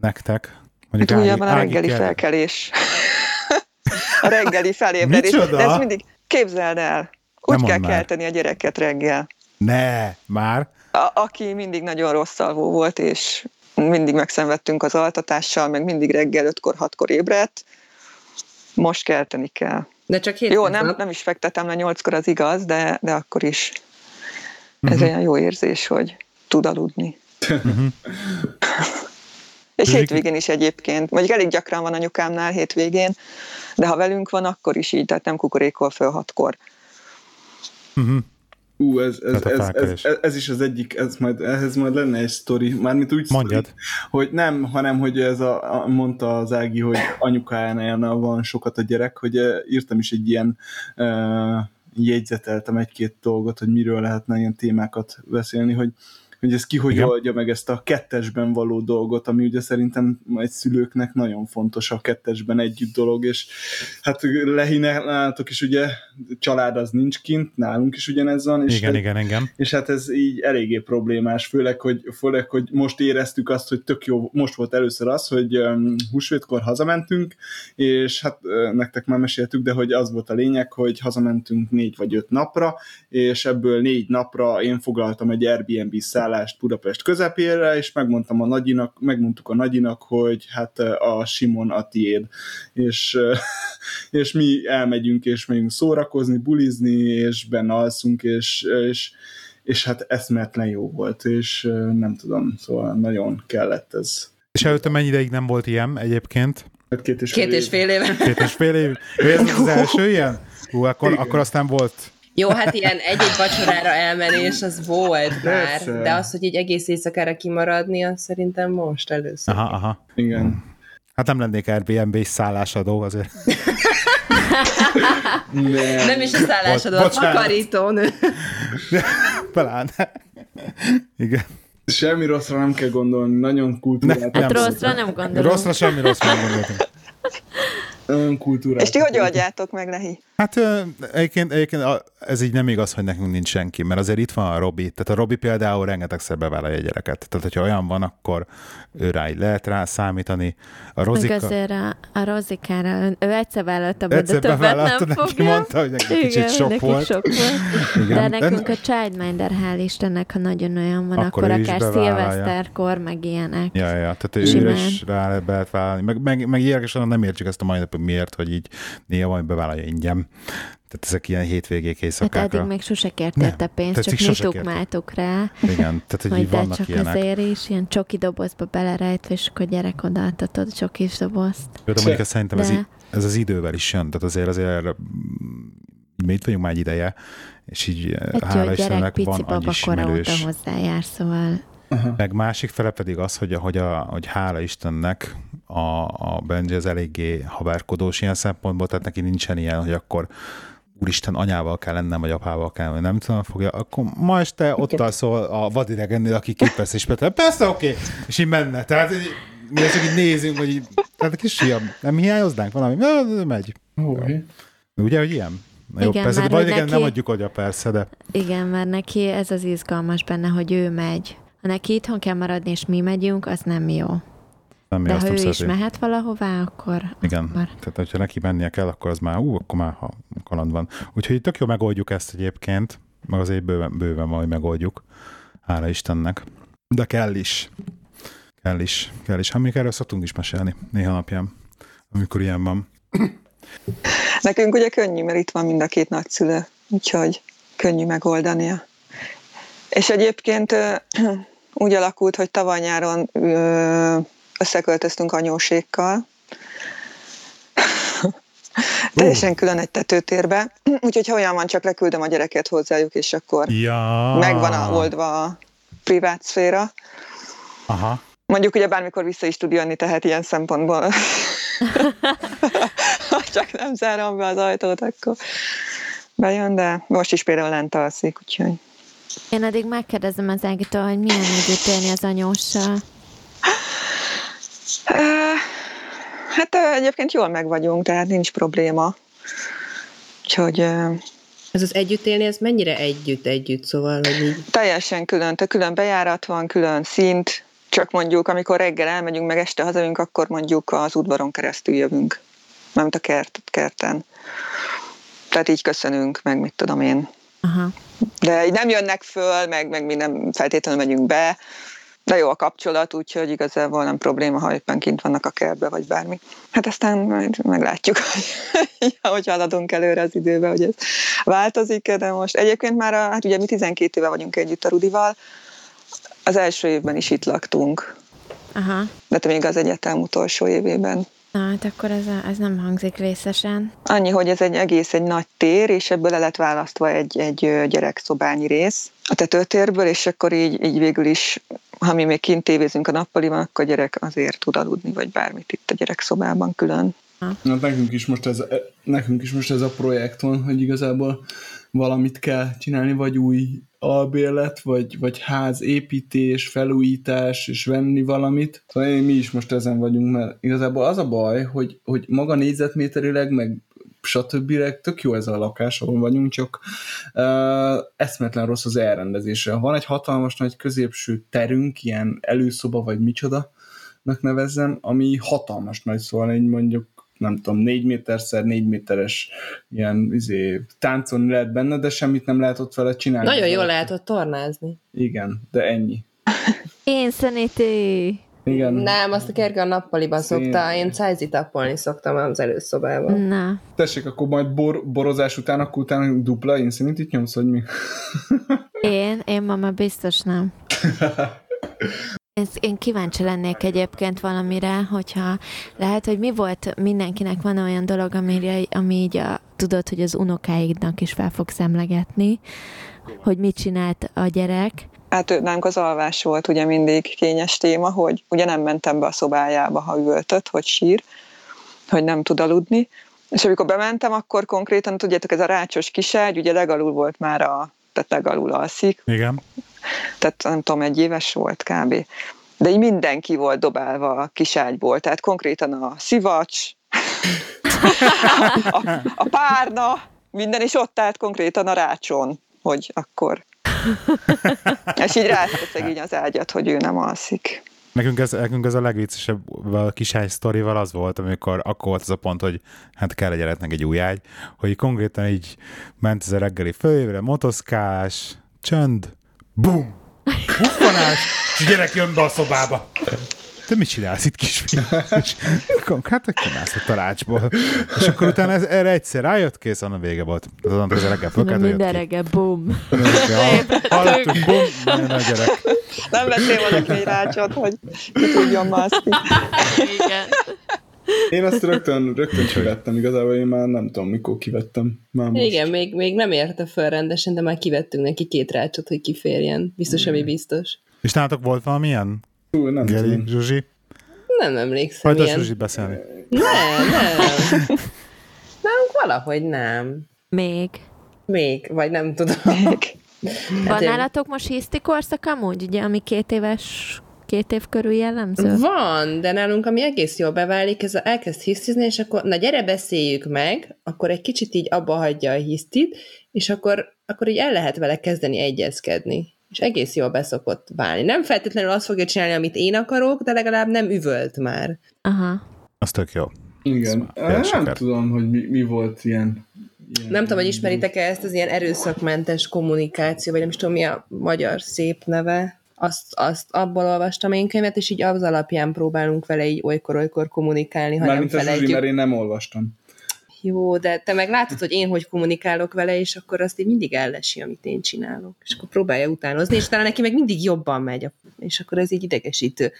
S1: nektek,
S4: Mondjuk hát van a reggeli kell. felkelés. a reggeli felébredés. De ez mindig, képzeld el, úgy kell kelteni a gyereket reggel.
S1: Ne, már?
S4: A, aki mindig nagyon rossz alvó volt, és mindig megszenvedtünk az altatással, meg mindig reggel ötkor, hatkor ébredt, most kelteni kell.
S5: De csak hét
S4: Jó, nem, nem is fektetem le nyolckor, az igaz, de, de akkor is. Ez uh-huh. olyan jó érzés, hogy tud aludni. Uh-huh. És hétvégén is egyébként. Mondjuk elég gyakran van anyukámnál hétvégén, de ha velünk van, akkor is így, tehát nem kukorékol föl hatkor.
S2: Uh-huh. Ú, ez, ez, ez, ez, ez, ez, is az egyik, ez majd, ehhez majd lenne egy sztori, mármint úgy
S1: Mondjad. Sztori,
S2: hogy nem, hanem hogy ez a, a mondta az Ági, hogy anyukájánál van sokat a gyerek, hogy írtam is egy ilyen uh, jegyzeteltem egy-két dolgot, hogy miről lehetne ilyen témákat beszélni, hogy hogy ez ki hogy Igen. oldja meg ezt a kettesben való dolgot, ami ugye szerintem egy szülőknek nagyon fontos a kettesben együtt dolog, és hát lehinálatok is ugye család az nincs kint, nálunk is ugyanez van.
S1: És igen, egy, igen, igen.
S2: És hát ez így eléggé problémás, főleg hogy, főleg, hogy most éreztük azt, hogy tök jó, most volt először az, hogy um, húsvétkor hazamentünk, és hát uh, nektek már meséltük, de hogy az volt a lényeg, hogy hazamentünk négy vagy öt napra, és ebből négy napra én foglaltam egy Airbnb szállát, szállást Budapest közepére, és megmondtam a nagyinak, megmondtuk a nagyinak, hogy hát a Simon a tiéd. És, és mi elmegyünk, és megyünk szórakozni, bulizni, és benne alszunk, és, és, és hát eszmetlen jó volt, és nem tudom, szóval nagyon kellett ez.
S1: És előtte mennyi ideig nem volt ilyen egyébként?
S2: Hát két és,
S5: két és fél éve.
S1: Két és fél év. Ez az első ilyen? Hú, akkor, akkor aztán volt
S5: jó, hát ilyen egy-egy vacsorára elmenés az volt már, de az, hogy így egész éjszakára kimaradni, az szerintem most először.
S1: Aha, aha.
S2: Igen.
S1: Hát nem lennék Airbnb szállásadó azért.
S5: nem. nem is a szállásadó, a takarítónő.
S1: Pláne. Igen.
S2: Semmi rosszra nem kell gondolni, nagyon kultúrát.
S3: Hát rosszra nem gondolom.
S1: Rosszra semmi rosszra nem gondolom
S2: kultúrát.
S4: És ti hogy oldjátok meg, Lehi?
S1: Hát egyébként, egyébként ez így nem igaz, hogy nekünk nincs senki, mert azért itt van a Robi. Tehát a Robi például rengetegszer bevállalja a gyereket. Tehát, hogyha olyan van, akkor ő rá így lehet rá számítani.
S3: A Rozika... Meg azért a, a Rozikára, ő egyszer vállalta de többet nem
S1: neki fogja. mondta, hogy neki Igen, kicsit sok volt.
S3: Sok volt. Igen. De nekünk a Childminder, hál' Istennek, ha nagyon olyan van, akkor, akkor akár szilveszterkor, meg ilyenek.
S1: Ja, ja, tehát ő is rá lehet vállalni. Meg, meg, meg érdekesen nem értjük ezt a mai napon miért, hogy így néha majd bevállalja ingyen. Tehát ezek ilyen hétvégék éjszakákra.
S3: Hát eddig még sose kértélte pénzt, csak mi tukmáltuk rá.
S1: Igen, tehát hogy, hogy vannak
S3: csak
S1: ilyenek.
S3: azért is, ilyen csoki dobozba belerejtve, és akkor gyerek odaadtatod csokis dobozt.
S1: Jó, de mondjuk szerintem de... ez, ez, az idővel is jön, tehát azért azért mi itt vagyunk már egy ideje, és így
S3: egy hála Istennek van annyi ismerős. óta hozzájár, szóval
S1: uh-huh. meg másik fele pedig az, hogy, hogy, a, hogy hála Istennek a, a Benji az eléggé haverkodós ilyen szempontból, tehát neki nincsen ilyen, hogy akkor úristen, anyával kell lennem, vagy apával kell, vagy nem tudom, fogja, akkor ma este ott alszol a vadidegennél, aki képes és Peter, persze, oké, okay. és így menne. Tehát mi csak így nézünk, hogy így, tehát kis fiam, nem hiányoznánk valami? Megy. Új. Ugye, hogy ilyen? Na jó, igen, persze, de neki... nem adjuk oda persze, de...
S3: Igen, mert neki ez az izgalmas benne, hogy ő megy. Ha neki itthon kell maradni, és mi megyünk, az nem jó. Nem de ha ő is mehet valahová, akkor...
S1: Igen,
S3: akkor...
S1: tehát hogyha neki mennie kell, akkor az már, ú, akkor már ha kaland van. Úgyhogy tök jó megoldjuk ezt egyébként, meg azért bőven, bőven majd megoldjuk. Hála Istennek. De kell is. Kell is. Kell is. Hát még erről szoktunk is mesélni néha napján, amikor ilyen van.
S4: Nekünk ugye könnyű, mert itt van mind a két nagyszülő, úgyhogy könnyű megoldania. És egyébként úgy alakult, hogy tavaly nyáron összeköltöztünk anyósékkal, teljesen külön egy tetőtérbe, úgyhogy ha olyan van, csak leküldöm a gyereket hozzájuk, és akkor
S1: ja.
S4: megvan a oldva a privát szféra.
S1: Aha.
S4: Mondjuk ugye bármikor vissza is tud jönni, tehát ilyen szempontból ha csak nem zárom be az ajtót, akkor bejön, de most is például lent alszik, úgyhogy...
S3: Én addig megkérdezem az Ágitól, hogy milyen együtt élni az anyóssal.
S4: Hát egyébként jól meg vagyunk, tehát nincs probléma. Úgyhogy...
S5: Ez az együtt élni, ez mennyire együtt-együtt, szóval, hogy így...
S4: Teljesen külön, te külön bejárat van, külön szint, csak mondjuk, amikor reggel elmegyünk, meg este hazajövünk, akkor mondjuk az udvaron keresztül jövünk, nem a kert, kerten. Tehát így köszönünk, meg mit tudom én.
S3: Aha.
S4: De így nem jönnek föl, meg, meg mi nem feltétlenül megyünk be, de jó a kapcsolat, úgyhogy igazából nem probléma, ha éppen kint vannak a kertbe, vagy bármi. Hát aztán majd meglátjuk, hogy, hogy haladunk előre az időbe, hogy ez változik de most egyébként már, a, hát ugye mi 12 éve vagyunk együtt a Rudival, az első évben is itt laktunk.
S3: Aha.
S4: De még az egyetem utolsó évében.
S3: Na, hát akkor ez, a, ez nem hangzik részesen.
S4: Annyi, hogy ez egy egész egy nagy tér, és ebből le lett választva egy, egy gyerekszobányi rész a tetőtérből, és akkor így, így végül is, ha mi még kint tévézünk a nappaliban, akkor a gyerek azért tud aludni, vagy bármit itt a gyerekszobában külön.
S2: Na, nekünk is most ez, nekünk is most ez a projekt van, hogy igazából valamit kell csinálni, vagy új albérlet, vagy, vagy ház építés, felújítás, és venni valamit. Szóval mi is most ezen vagyunk, mert igazából az a baj, hogy, hogy maga négyzetméterileg, meg stb. tök jó ez a lakás, ahol vagyunk, csak uh, eszmetlen rossz az elrendezése. Van egy hatalmas nagy középső terünk, ilyen előszoba vagy micsoda, nevezzem, ami hatalmas nagy, szóval így mondjuk nem tudom, négy méterszer négy méteres ilyen izé, táncolni lehet benne, de semmit nem lehet ott vele csinálni.
S5: Nagyon jól lehet ott tornázni.
S2: Igen, de ennyi.
S3: Insanity!
S2: Igen.
S5: Nem, azt a Kerge a nappaliban Szén. szokta, én cájzi tappolni szoktam az előszobában.
S3: Na.
S2: Tessék, akkor majd bor, borozás után, akkor utána dupla insanity nyomsz, hogy mi?
S3: én? Én ma már biztos nem. Én kíváncsi lennék egyébként valamire, hogyha lehet, hogy mi volt, mindenkinek van olyan dolog, amire, ami így a, tudod, hogy az unokáidnak is fel fog szemlegetni, hogy mit csinált a gyerek.
S4: Hát nálunk az alvás volt ugye mindig kényes téma, hogy ugye nem mentem be a szobájába, ha üvöltött, hogy sír, hogy nem tud aludni. És amikor bementem, akkor konkrétan, tudjátok, ez a rácsos kiságy, ugye legalul volt már a, tehát legalul alszik.
S1: Igen
S4: tehát nem tudom, egy éves volt kb. De így mindenki volt dobálva a kiságyból, tehát konkrétan a szivacs, a, a párna, minden is ott állt konkrétan a rácson, hogy akkor. És így rászta szegény az ágyat, hogy ő nem alszik.
S1: Nekünk ez, nekünk ez a legviccesebb a kisány sztorival az volt, amikor akkor volt az a pont, hogy hát kell egy gyereknek egy új ágy, hogy konkrétan így ment ez a reggeli főévre, motoszkás, csönd, bum, Huffanás, és a gyerek jön be a szobába. Te mit csinálsz itt, kisfiam? hát kimász a talácsból. És akkor utána ez, erre egyszer rájött, kész, annak vége volt. Az annak az reggel fölkelt,
S3: Minden reggel, bum.
S1: Hallottuk, bum, nagyon a gyerek.
S4: Nem vettél valaki egy rácsot, hogy ki tudjon mászni.
S3: Igen.
S2: Én ezt rögtön, rögtön kivettem, igazából én már nem tudom, mikor kivettem. Már most.
S5: Igen, még, még nem érte fel rendesen, de már kivettünk neki két rácsot, hogy kiférjen. Biztos, ami biztos.
S1: És nálatok volt valamilyen?
S2: Ú, nem
S1: Geri, tudom. Zsuzsi?
S5: Nem emlékszem.
S1: Majd a Zsuzsi beszélni.
S5: Nem, nem. Nálunk valahogy nem.
S3: Még.
S5: Még, vagy nem tudom. Még.
S3: Hát Van én... nálatok most hiszti korszak amúgy, ugye, ami két éves két év körül jellemző?
S5: Van, de nálunk ami egész jól beválik, ez a, elkezd hisztizni, és akkor na gyere beszéljük meg, akkor egy kicsit így abba hagyja a hisztit, és akkor, akkor így el lehet vele kezdeni egyezkedni. És egész jól beszokott válni. Nem feltétlenül azt fogja csinálni, amit én akarok, de legalább nem üvölt már.
S3: Aha.
S1: Az tök jó.
S2: Igen. Nem siker. tudom, hogy mi, mi volt ilyen
S5: Ilyen nem tudom, hogy ismeritek-e ezt az ilyen erőszakmentes kommunikáció, vagy nem is tudom, mi a magyar szép neve. Azt, azt abból olvastam én könyvet, és így az alapján próbálunk vele így olykor-olykor kommunikálni, ha
S2: Mármint
S5: nem felejtjük.
S2: mert én nem olvastam.
S5: Jó, de te meg látod, hogy én hogy kommunikálok vele, és akkor azt így mindig ellesi, amit én csinálok. És akkor próbálja utánozni, és talán neki meg mindig jobban megy, és akkor ez így idegesítő.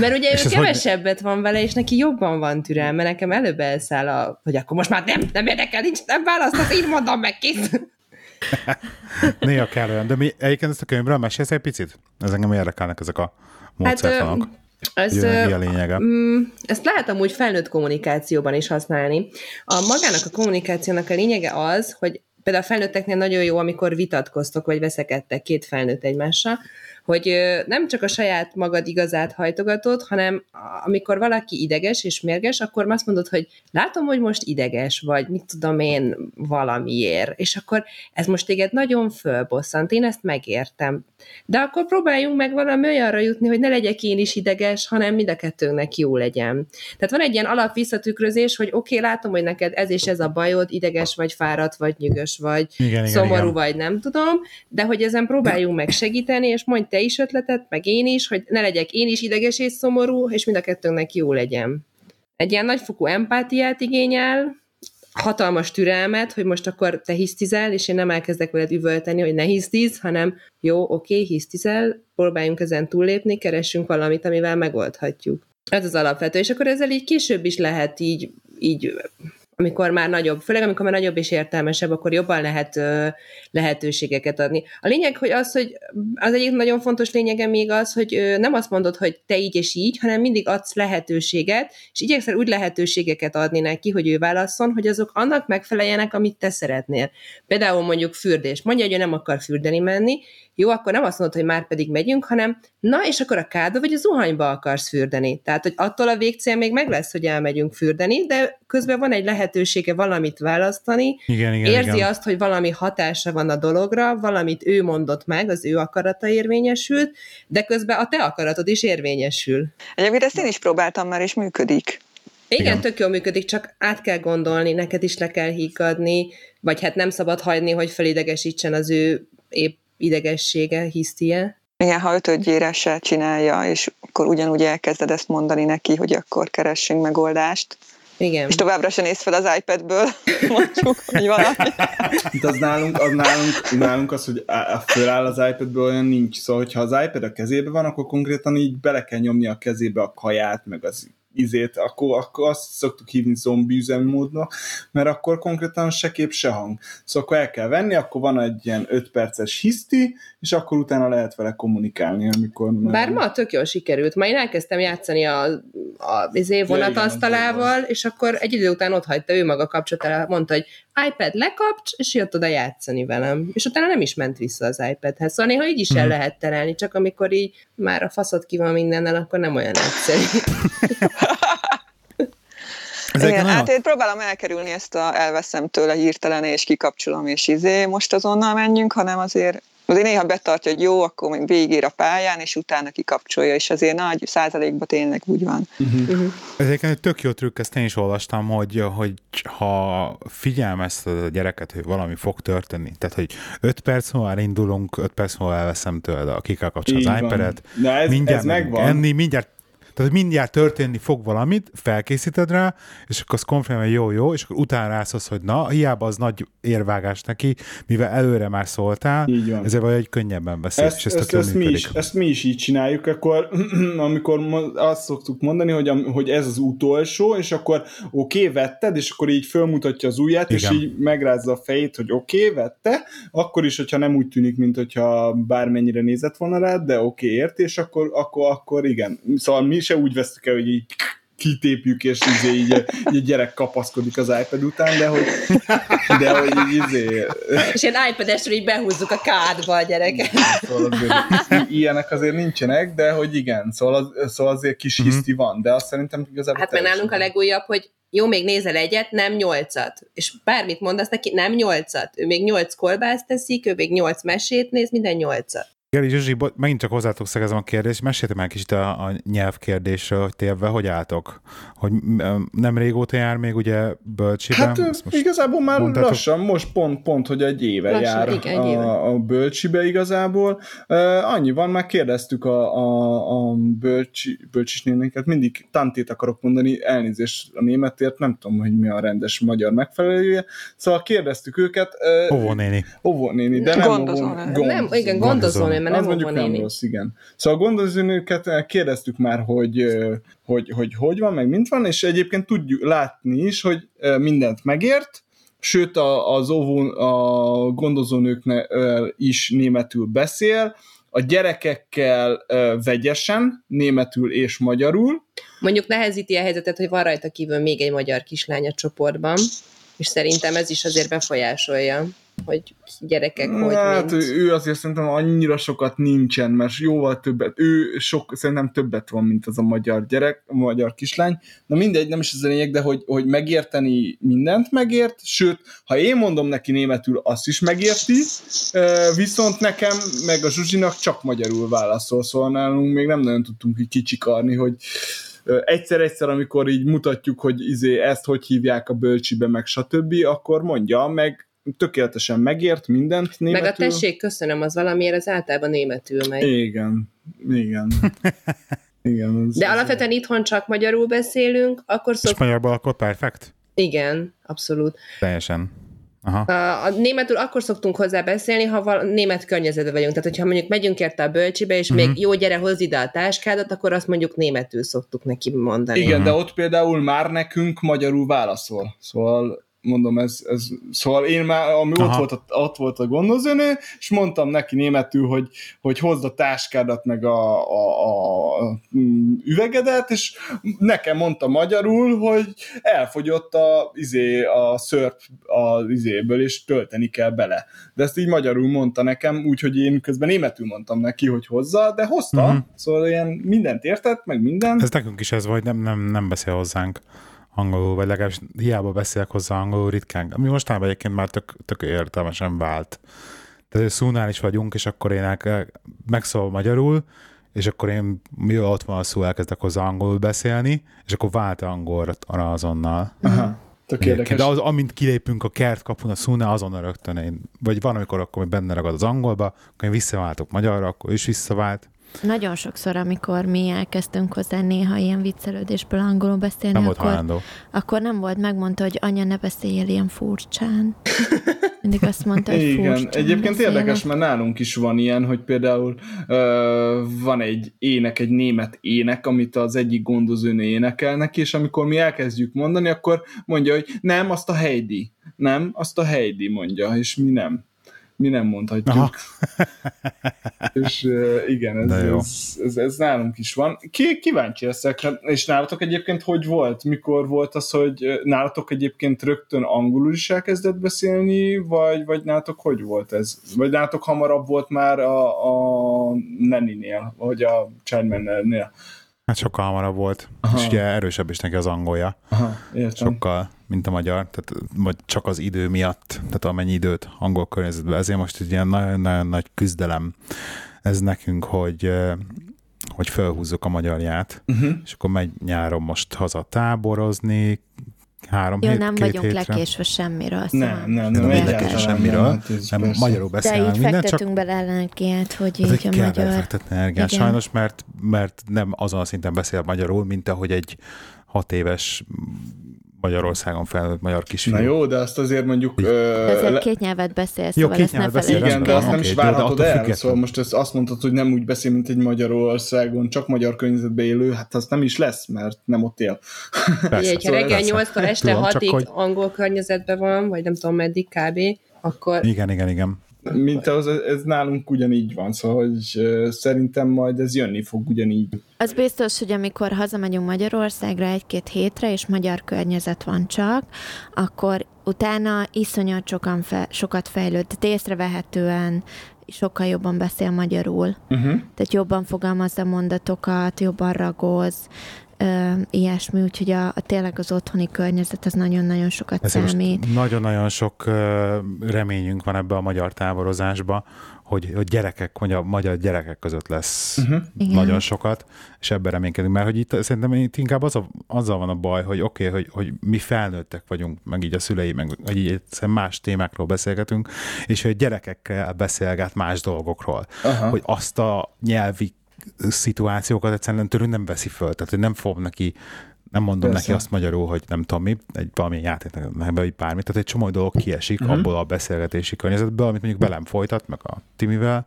S5: Mert ugye ő kevesebbet hogy... van vele, és neki jobban van türelme. Nekem előbb elszáll a, hogy akkor most már nem, nem érdekel, nincs, nem választasz, így mondom meg, kész.
S1: Néha kell olyan. De mi egyébként ezt a könyvről mesélsz egy picit? Ez engem érdekelnek ezek a módszertanok. Hát, ez, a lényege?
S5: Mm, ezt lehet amúgy felnőtt kommunikációban is használni. A magának a kommunikációnak a lényege az, hogy például a felnőtteknél nagyon jó, amikor vitatkoztok, vagy veszekedtek két felnőtt egymással, hogy nem csak a saját magad igazát hajtogatod, hanem amikor valaki ideges és mérges, akkor azt mondod, hogy látom, hogy most ideges vagy, mit tudom én valamiért, és akkor ez most téged nagyon fölbosszant, én ezt megértem. De akkor próbáljunk meg valami olyanra jutni, hogy ne legyek én is ideges, hanem mind a kettőnknek jó legyen. Tehát van egy ilyen alap visszatükrözés, hogy oké, okay, látom, hogy neked ez és ez a bajod, ideges vagy, fáradt vagy, nyűgös vagy, igen, szomorú igen, igen. vagy, nem tudom, de hogy ezen próbáljunk meg segíteni, és mondj te is ötletet, meg én is, hogy ne legyek én is ideges és szomorú, és mind a kettőnknek jó legyen. Egy ilyen nagyfokú empátiát igényel, hatalmas türelmet, hogy most akkor te hisztizel, és én nem elkezdek veled üvölteni, hogy ne hisztiz, hanem jó, oké, okay, hisztizel, próbáljunk ezen túllépni, keressünk valamit, amivel megoldhatjuk. Ez az alapvető, és akkor ezzel így később is lehet így, így amikor már nagyobb, főleg amikor már nagyobb és értelmesebb, akkor jobban lehet ö, lehetőségeket adni. A lényeg, hogy az, hogy az egyik nagyon fontos lényege még az, hogy ö, nem azt mondod, hogy te így és így, hanem mindig adsz lehetőséget, és igyekszel úgy lehetőségeket adni neki, hogy ő válasszon, hogy azok annak megfeleljenek, amit te szeretnél. Például mondjuk fürdés. Mondja, hogy ő nem akar fürdeni menni, jó, akkor nem azt mondod, hogy már pedig megyünk, hanem na, és akkor a káda vagy a zuhanyba akarsz fürdeni. Tehát, hogy attól a végcél még meg lesz, hogy elmegyünk fürdeni, de közben van egy lehetősége valamit választani,
S1: igen, igen,
S5: érzi
S1: igen.
S5: azt, hogy valami hatása van a dologra, valamit ő mondott meg, az ő akarata érvényesült, de közben a te akaratod is érvényesül.
S4: Egyébként ezt én is próbáltam már, és működik.
S5: Igen, Igen, tök jól működik, csak át kell gondolni, neked is le kell hígadni, vagy hát nem szabad hagyni, hogy felidegesítsen az ő épp idegessége, hisztie.
S4: Igen, ha ötödjére se csinálja, és akkor ugyanúgy elkezded ezt mondani neki, hogy akkor keressünk megoldást.
S5: Igen.
S4: És továbbra se néz fel az iPadből, mondjuk, hogy valami.
S2: Itt az nálunk, az nálunk, nálunk az, hogy föláll az iPadből, olyan nincs. Szóval, hogyha az iPad a kezébe van, akkor konkrétan így bele kell nyomni a kezébe a kaját, meg az izét, akkor, akkor azt szoktuk hívni zombi üzemmódnak, mert akkor konkrétan se kép, se hang. Szóval akkor el kell venni, akkor van egy ilyen 5 perces hiszti, és akkor utána lehet vele kommunikálni, amikor...
S5: Bár ma tök jól sikerült. Ma én elkezdtem játszani a, a izé vonatasztalával, és akkor egy idő után ott hagyta ő maga kapcsolatára, mondta, hogy iPad lekapcs, és jött oda játszani velem. És utána nem is ment vissza az iPadhez. Szóval néha így is el mhm. lehet terelni, csak amikor így már a faszot ki van mindennel, akkor nem olyan egyszerű.
S4: Igen, hát én próbálom elkerülni ezt a elveszem tőle hirtelen, és kikapcsolom, és izé, most azonnal menjünk, hanem azért Azért néha betartja, hogy jó, akkor még végér a pályán, és utána kikapcsolja, és azért nagy százalékban tényleg úgy van.
S1: Uh-huh. Uh-huh. Ez egyébként egy tök jó trükk, ezt én is olvastam, hogy, hogy ha figyelmezted a gyereket, hogy valami fog történni, tehát hogy 5 perc múlva indulunk, 5 perc múlva elveszem tőle a kikapcsol az iPad-et,
S2: ez, mindjárt ez megvan.
S1: enni, mindjárt Tehát mindjárt történni fog valamit, felkészíted rá, és akkor az konfirmál, hogy jó, jó, és akkor utána rászólsz, hogy na, hiába az nagy érvágás neki, mivel előre már szóltál, így van. ezért vagy egy könnyebben beszélsz,
S2: ezt, és ezt, ezt, ezt, mi is, ezt mi is így csináljuk, akkor amikor azt szoktuk mondani, hogy, hogy ez az utolsó, és akkor oké, okay, vetted, és akkor így fölmutatja az ujját, Igen. és így megrázza a fejét, hogy oké, okay, vette, akkor is, hogyha nem úgy tűnik, mint hogyha bármennyire nézett volna rád, de oké, okay, ért, és akkor, akkor, akkor igen. Szóval mi se úgy vesztük el, hogy így kitépjük, és izé így, így a gyerek kapaszkodik az iPad után, de hogy, de hogy így izé...
S5: És ilyen iPad-esről így behúzzuk a kádba a gyereket. Szóval
S2: azért, ilyenek azért nincsenek, de hogy igen, szóval, az, szóval azért kis mm-hmm. hiszti van, de azt szerintem igazából...
S5: Hát mert nálunk a legújabb, hogy jó, még nézel egyet, nem nyolcat. És bármit mondasz neki, nem nyolcat. Ő még nyolc kolbászt teszik, ő még nyolc mesét néz, minden nyolcat.
S1: Geri Zsuzsi, megint csak hozzátok szegezem a kérdést, meséltem már kicsit a, a nyelvkérdésről, hogy télve hogy álltok? Hogy nem régóta jár még ugye bölcsiben?
S2: Hát most igazából már mondtátok? lassan, most pont, pont, hogy egy éve lassan, jár igen, egy éve. A, a bölcsibe igazából. Uh, annyi van, már kérdeztük a, a, a bölcsi, bölcsisnénéket, mindig tantét akarok mondani, elnézést a németért, nem tudom, hogy mi a rendes magyar megfelelője, szóval kérdeztük őket.
S1: Uh, Óvónéni.
S2: Óvónéni, de nem
S5: gondozó. Nem, igen, gondozó mert nem az mondjuk nem
S2: rossz, igen. Szóval a gondozónőket kérdeztük már, hogy, hogy, hogy hogy van, meg mint van, és egyébként tudjuk látni is, hogy mindent megért, sőt a, az óvó, a gondozónőknek is németül beszél, a gyerekekkel vegyesen, németül és magyarul.
S5: Mondjuk nehezíti a helyzetet, hogy van rajta kívül még egy magyar kislány a csoportban, és szerintem ez is azért befolyásolja hogy gyerekek hogy
S2: Hát mint. ő azért szerintem annyira sokat nincsen, mert jóval többet, ő sok, szerintem többet van, mint az a magyar gyerek, a magyar kislány. Na mindegy, nem is ez a lényeg, de hogy, hogy megérteni mindent megért, sőt, ha én mondom neki németül, azt is megérti, viszont nekem, meg a Zsuzsinak csak magyarul válaszol, szóval nálunk még nem nagyon tudtunk így kicsikarni, hogy egyszer-egyszer, amikor így mutatjuk, hogy izé ezt hogy hívják a bölcsibe, meg stb., akkor mondja, meg tökéletesen megért mindent németül.
S5: Meg a tessék, köszönöm, az valamiért az általában németül megy.
S2: Igen, igen. igen
S5: az, De az alapvetően itthon csak magyarul beszélünk, akkor
S1: szok... És magyarban akkor perfekt?
S5: Igen, abszolút.
S1: Teljesen. Aha.
S5: A, a németül akkor szoktunk hozzá beszélni, ha val- német környezetben vagyunk. Tehát, hogyha mondjuk megyünk érte a bölcsibe, és uh-huh. még jó, gyere, hozz ide a táskádat, akkor azt mondjuk németül szoktuk neki mondani.
S2: Igen, uh-huh. de ott például már nekünk magyarul válaszol. Szóval mondom, ez, ez, szóval én már, ami ott volt, a, ott volt a gondozónő, és mondtam neki németül, hogy, hogy hozd a táskádat, meg a, a, a üvegedet, és nekem mondta magyarul, hogy elfogyott a, izé, a szörp az izéből, és tölteni kell bele. De ezt így magyarul mondta nekem, úgyhogy én közben németül mondtam neki, hogy hozza, de hozta, uh-huh. szóval ilyen mindent értett, meg minden.
S1: Ez nekünk is ez vagy, nem, nem, nem beszél hozzánk angolul, vagy legalábbis hiába beszélek hozzá angolul ritkán. Ami mostában egyébként már tök, tök értelmesen vált. Tehát szúnál is vagyunk, és akkor én el, megszól magyarul, és akkor én, mi ott van a szó, elkezdek hozzá angolul beszélni, és akkor vált angolra azonnal.
S2: Aha. Tök
S1: De az, amint kilépünk a kert kapun a szúnál, azonnal rögtön én, vagy van, amikor akkor benne ragad az angolba, akkor én visszaváltok magyarra, akkor is visszavált.
S3: Nagyon sokszor, amikor mi elkezdtünk hozzá néha ilyen viccelődésből angolul beszélni,
S1: nem
S3: akkor,
S1: volt
S3: akkor nem volt, megmondta, hogy anya, ne beszéljél ilyen furcsán. Mindig azt mondta, hogy
S2: Igen, egyébként beszélek. érdekes, mert nálunk is van ilyen, hogy például ö, van egy ének, egy német ének, amit az egyik gondozőnő énekel neki, és amikor mi elkezdjük mondani, akkor mondja, hogy nem, azt a Heidi. Nem, azt a Heidi mondja, és mi nem mi nem mondhatjuk. és uh, igen, ez, ez, ez, ez nálunk is van. Ki, kíváncsi leszek, hát, és nálatok egyébként hogy volt? Mikor volt az, hogy nálatok egyébként rögtön angolul is elkezdett beszélni, vagy, vagy nálatok hogy volt ez? Vagy nálatok hamarabb volt már a, a Neninél, vagy a Childman-nél?
S1: Hát sokkal hamarabb volt, Aha. és ugye erősebb is neki az angolja.
S2: Aha, értem.
S1: Sokkal, mint a magyar, tehát vagy csak az idő miatt, tehát amennyi időt angol környezetben. Ezért most egy ilyen nagyon-nagyon nagy küzdelem ez nekünk, hogy hogy felhúzzuk a magyarját, uh-huh. és akkor megy nyáron most haza táborozni, három
S3: Jó,
S1: hét,
S3: nem
S1: két
S3: vagyunk
S1: hétre.
S3: lekésve semmiről. Szóval
S2: Nem, nem,
S1: Nem,
S2: nem,
S1: nem
S2: egyáltalán
S1: semmiről,
S2: nem, hát
S1: nem
S2: persze.
S1: magyarul
S3: De
S1: beszélnek
S3: így
S1: mindent, csak
S3: fektetünk bele energiát, hogy így a
S1: kell
S3: magyar...
S1: befektetni energiát,
S3: Igen.
S1: sajnos, mert, mert nem azon a szinten beszél magyarul, mint ahogy egy hat éves Magyarországon felnőtt magyar kisfiú.
S2: Na jó, de azt azért mondjuk... Ö,
S3: azért
S2: le-
S3: két nyelvet beszélsz,
S1: Jó,
S3: szóval
S1: két
S3: ezt ne
S1: nyelvet beszél,
S2: igen, de azt nem
S1: Oké,
S2: is
S1: de
S2: várhatod
S1: attól
S2: el.
S1: független.
S2: Szóval most ezt azt mondtad, hogy nem úgy beszél, mint egy Magyarországon, csak magyar környezetben élő, hát az nem is lesz, mert nem ott él.
S1: Persze,
S5: Ugye, ha
S2: Szóval
S5: reggel
S1: persze.
S5: 8-tól este
S1: Tudom, csak
S5: 6-ig
S1: hogy-
S5: angol környezetben van, vagy nem tudom meddig kb., akkor
S1: Igen, igen, igen.
S2: Mint az, ez nálunk ugyanígy van, szóval hogy szerintem majd ez jönni fog ugyanígy.
S3: Az biztos, hogy amikor hazamegyünk Magyarországra egy-két hétre, és magyar környezet van csak, akkor utána iszonyat sokan fe, sokat fejlőd, tehát észrevehetően sokkal jobban beszél magyarul.
S2: Uh-huh.
S3: Tehát jobban fogalmazza mondatokat, jobban ragoz, ö, ilyesmi, úgyhogy a, a tényleg az otthoni környezet az nagyon-nagyon sokat
S1: Ezért
S3: számít.
S1: nagyon-nagyon sok ö, reményünk van ebbe a magyar táborozásba, hogy, hogy gyerekek, magyar, magyar gyerekek között lesz
S2: Uh-huh.
S3: Igen.
S1: nagyon sokat, és ebben reménykedünk, mert hogy itt szerintem itt inkább az a, azzal van a baj, hogy oké, okay, hogy, hogy mi felnőttek vagyunk, meg így a szülei, meg hogy így egyszerűen más témákról beszélgetünk, és hogy gyerekekkel beszélget más dolgokról,
S2: Aha.
S1: hogy azt a nyelvi szituációkat egyszerűen tőlünk nem veszi föl, tehát hogy nem fog neki nem mondom
S2: Persze.
S1: neki azt magyarul, hogy nem tudom mi, egy valamilyen játéknak, vagy bármit, tehát egy csomó dolog kiesik uh-huh. abból a beszélgetési környezetből, amit mondjuk velem folytat, meg a Timivel,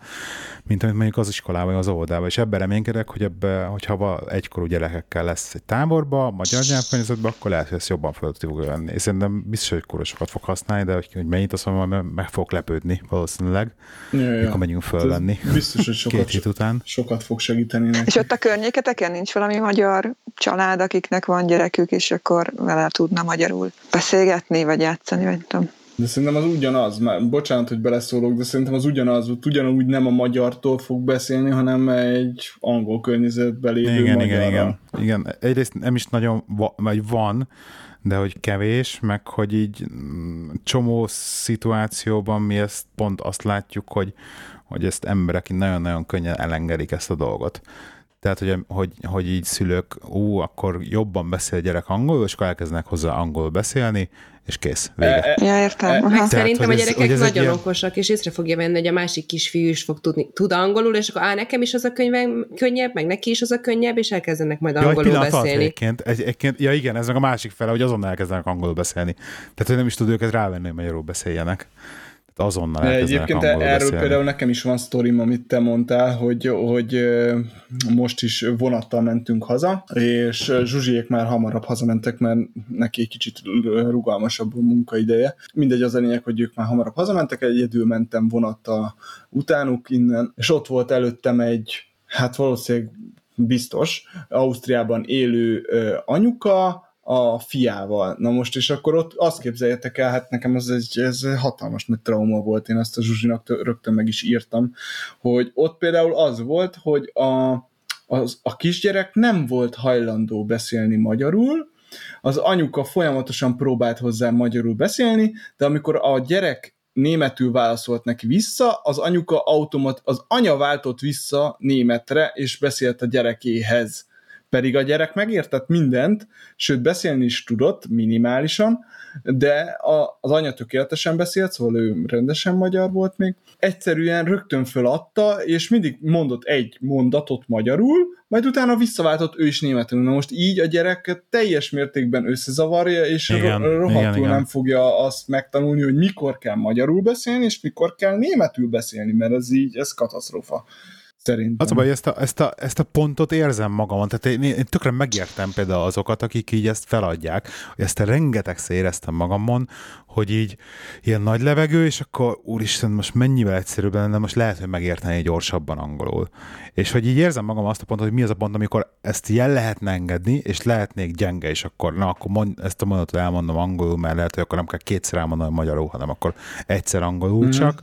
S1: mint amit mondjuk az iskolában, vagy az óvodában, és ebben reménykedek, hogy ebbe, hogyha val- egykorú gyerekekkel lesz egy táborba, magyar nyelvkörnyezetben, akkor lehet, hogy ezt jobban fel tudjuk venni. És szerintem biztos, hogy kurva sokat fog használni, de hogy, hogy mennyit, azt mondom, meg- meg fog lepődni valószínűleg,
S2: Ja, ja.
S1: mikor megyünk fölvenni.
S2: Ez Biztos, hogy
S1: Két
S2: sokat,
S1: hét után.
S2: sokat fog segíteni neki.
S4: És ott a környéketeken nincs valami magyar család, akiknek van gyerekük, és akkor vele tudna magyarul beszélgetni, vagy játszani, vagy nem tudom.
S2: De szerintem az ugyanaz, már bocsánat, hogy beleszólok, de szerintem az ugyanaz, ott ugyanúgy nem a magyartól fog beszélni, hanem egy angol környezetben lévő
S1: Igen,
S2: magyarral.
S1: igen, igen. Igen, egyrészt nem is nagyon, va- vagy van, de hogy kevés, meg hogy így mm, csomó szituációban mi ezt pont azt látjuk, hogy, hogy ezt emberek nagyon-nagyon könnyen elengedik ezt a dolgot. Tehát, hogy, hogy, hogy így szülők, ú, akkor jobban beszél a gyerek angolul, és akkor elkezdenek hozzá angolul beszélni, és kész, vége.
S2: E, e,
S4: Ja, értem.
S2: E-
S4: Aha.
S5: Meg
S1: Tehát,
S5: szerintem a
S1: hogy ez-
S5: gyerekek
S1: hogy ez egy
S5: nagyon
S1: ilyen-
S5: okosak, és észre fogja venni, hogy a másik kisfiú is fog tudni, tud angolul, és akkor á, nekem is az a könyvem könnyebb, meg neki is az a könnyebb, és elkezdenek majd
S1: Ja, egy
S5: angolul
S1: alatt
S5: beszélni.
S1: egyébként, egy, egyébként, ja igen, ez meg a másik fele, hogy azonnal elkezdenek angolul beszélni. Tehát, hogy nem is tud őket rávenni, hogy magyarul beszéljenek. Tehát azonnal
S2: De Egyébként erről
S1: beszélni.
S2: például nekem is van sztorim, amit te mondtál, hogy, hogy most is vonattal mentünk haza, és Zsuzsiék már hamarabb hazamentek, mert neki egy kicsit rugalmasabb a munkaideje. Mindegy, az a lényeg, hogy ők már hamarabb hazamentek, egyedül mentem vonattal utánuk innen, és ott volt előttem egy, hát valószínűleg biztos, Ausztriában élő anyuka, a fiával. Na most, és akkor ott azt képzeljétek el, hát nekem ez egy ez hatalmas nagy trauma volt, én azt a Zsuzsinak tö- rögtön meg is írtam, hogy ott például az volt, hogy a, az, a kisgyerek nem volt hajlandó beszélni magyarul, az anyuka folyamatosan próbált hozzá magyarul beszélni, de amikor a gyerek németül válaszolt neki vissza, az anyuka automat, az anya váltott vissza németre, és beszélt a gyerekéhez. Pedig a gyerek megértett mindent, sőt beszélni is tudott minimálisan, de a, az anya tökéletesen beszélt, szóval ő rendesen magyar volt még. Egyszerűen rögtön föladta, és mindig mondott egy mondatot magyarul, majd utána visszaváltott ő is németül. Na most így a gyereket teljes mértékben összezavarja, és
S1: Igen,
S2: ro- rohadtul
S1: igen, igen.
S2: nem fogja azt megtanulni, hogy mikor kell magyarul beszélni, és mikor kell németül beszélni, mert ez így, ez katasztrófa. Szerintem.
S1: Az a baj, ezt a, ezt, a, ezt a pontot érzem magamon, tehát én, én tökre megértem például azokat, akik így ezt feladják, hogy ezt rengetegszer éreztem magamon, hogy így ilyen nagy levegő, és akkor úristen, most mennyivel egyszerűbb lenne, most lehet, hogy megérteni gyorsabban angolul. És hogy így érzem magam azt a pontot, hogy mi az a pont, amikor ezt jel lehetne engedni, és lehetnék gyenge, és akkor na, akkor mond, ezt a mondatot elmondom angolul, mert lehet, hogy akkor nem kell kétszer elmondanom magyarul, hanem akkor egyszer angolul mm-hmm. csak,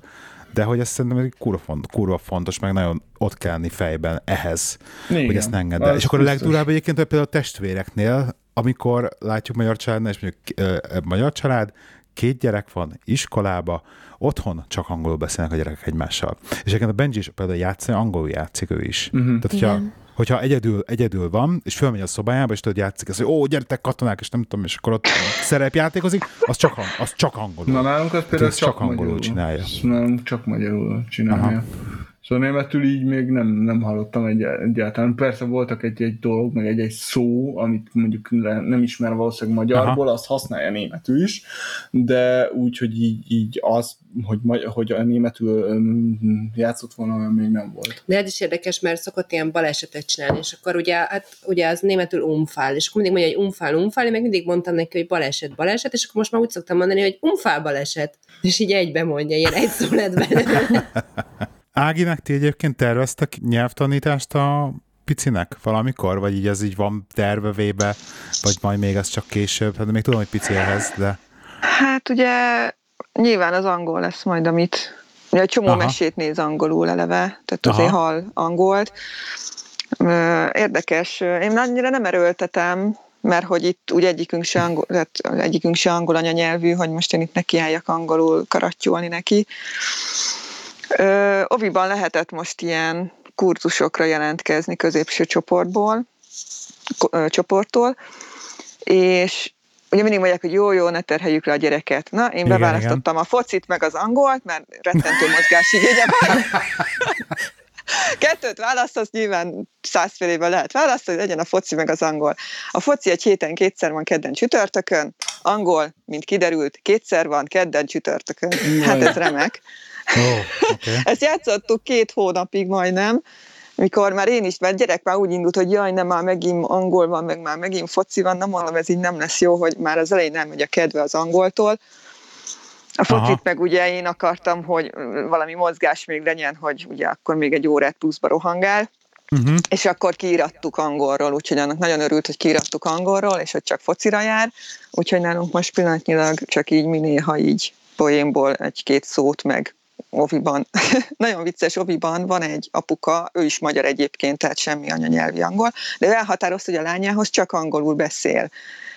S1: de hogy ez szerintem egy kurva, font, kurva fontos, meg nagyon ott kell lenni fejben ehhez,
S2: Igen,
S1: hogy ezt ne engedd el. És akkor a
S2: biztos.
S1: legdurább egyébként például a testvéreknél, amikor látjuk magyar családnál, és mondjuk ö, magyar család, két gyerek van iskolába, otthon csak angolul beszélnek a gyerekek egymással. És egyébként a Benji is például játszani, angolul játszik ő is. Uh-huh. Tehát, hogyha, hogyha egyedül, egyedül van, és fölmegy a szobájába, és tudod játszik, ezt, hogy ó, gyertek katonák, és nem tudom, és akkor ott szerepjátékozik, az csak, az csak angolul.
S2: Na nálunk az például csak,
S1: csak angolul csinálja.
S2: Nálunk csak magyarul csinálja. Aha. Szóval németül így még nem, nem hallottam egy, egyáltalán. Persze voltak egy-egy dolog, meg egy-egy szó, amit mondjuk nem ismer valószínűleg magyarból, Aha. azt használja németül is, de úgy, hogy így, így az, hogy, hogy a németül játszott volna, olyan még nem volt.
S5: De ez is érdekes, mert szokott ilyen balesetet csinálni, és akkor ugye, hát, ugye az németül umfál, és akkor mindig mondja, hogy umfál, umfál, én meg mindig mondtam neki, hogy baleset, baleset, és akkor most már úgy szoktam mondani, hogy umfál baleset, és így egybe mondja, ilyen egy szó lett benne.
S1: Áginek ti egyébként terveztek nyelvtanítást a picinek valamikor, vagy így ez így van tervevébe, vagy majd még ez csak később? Hát még tudom, hogy pici ehhez, de...
S4: Hát ugye nyilván az angol lesz majd, amit... Ugye egy csomó Aha. mesét néz angolul eleve, tehát Aha. azért hall angolt. Érdekes, én annyira nem erőltetem, mert hogy itt ugye egyikünk se angol, tehát egyikünk se angol anyanyelvű, hogy most én itt nekiálljak angolul karattyolni neki. Ö, Oviban lehetett most ilyen kurzusokra jelentkezni középső csoportból, ö, csoporttól, és ugye mindig mondják, hogy jó, jó, ne terheljük le a gyereket. Na, én igen, beválasztottam igen. a focit meg az angolt, mert rettentő mozgásigénye van. Kettőt választasz, nyilván százfélével lehet választani, legyen a foci meg az angol. A foci egy héten kétszer van kedden csütörtökön, angol, mint kiderült, kétszer van kedden csütörtökön. Hát ez remek. Oh, okay. Ezt játszottuk két hónapig majdnem, mikor már én is, mert gyerek már úgy indult, hogy jaj, nem, már megint angol van, meg már megint foci van, nem mondom, ez így nem lesz jó, hogy már az elején nem megy a kedve az angoltól. A focit Aha. meg ugye én akartam, hogy valami mozgás még legyen, hogy ugye akkor még egy órát pluszba rohangál. Uh-huh. És akkor kiírattuk angolról, úgyhogy annak nagyon örült, hogy kiírattuk angolról, és hogy csak focira jár, úgyhogy nálunk most pillanatnyilag csak így mi néha így poénból egy-két szót, meg Oviban, nagyon vicces Oviban van egy apuka, ő is magyar egyébként, tehát semmi anyanyelvi angol, de ő elhatározta, hogy a lányához csak angolul beszél.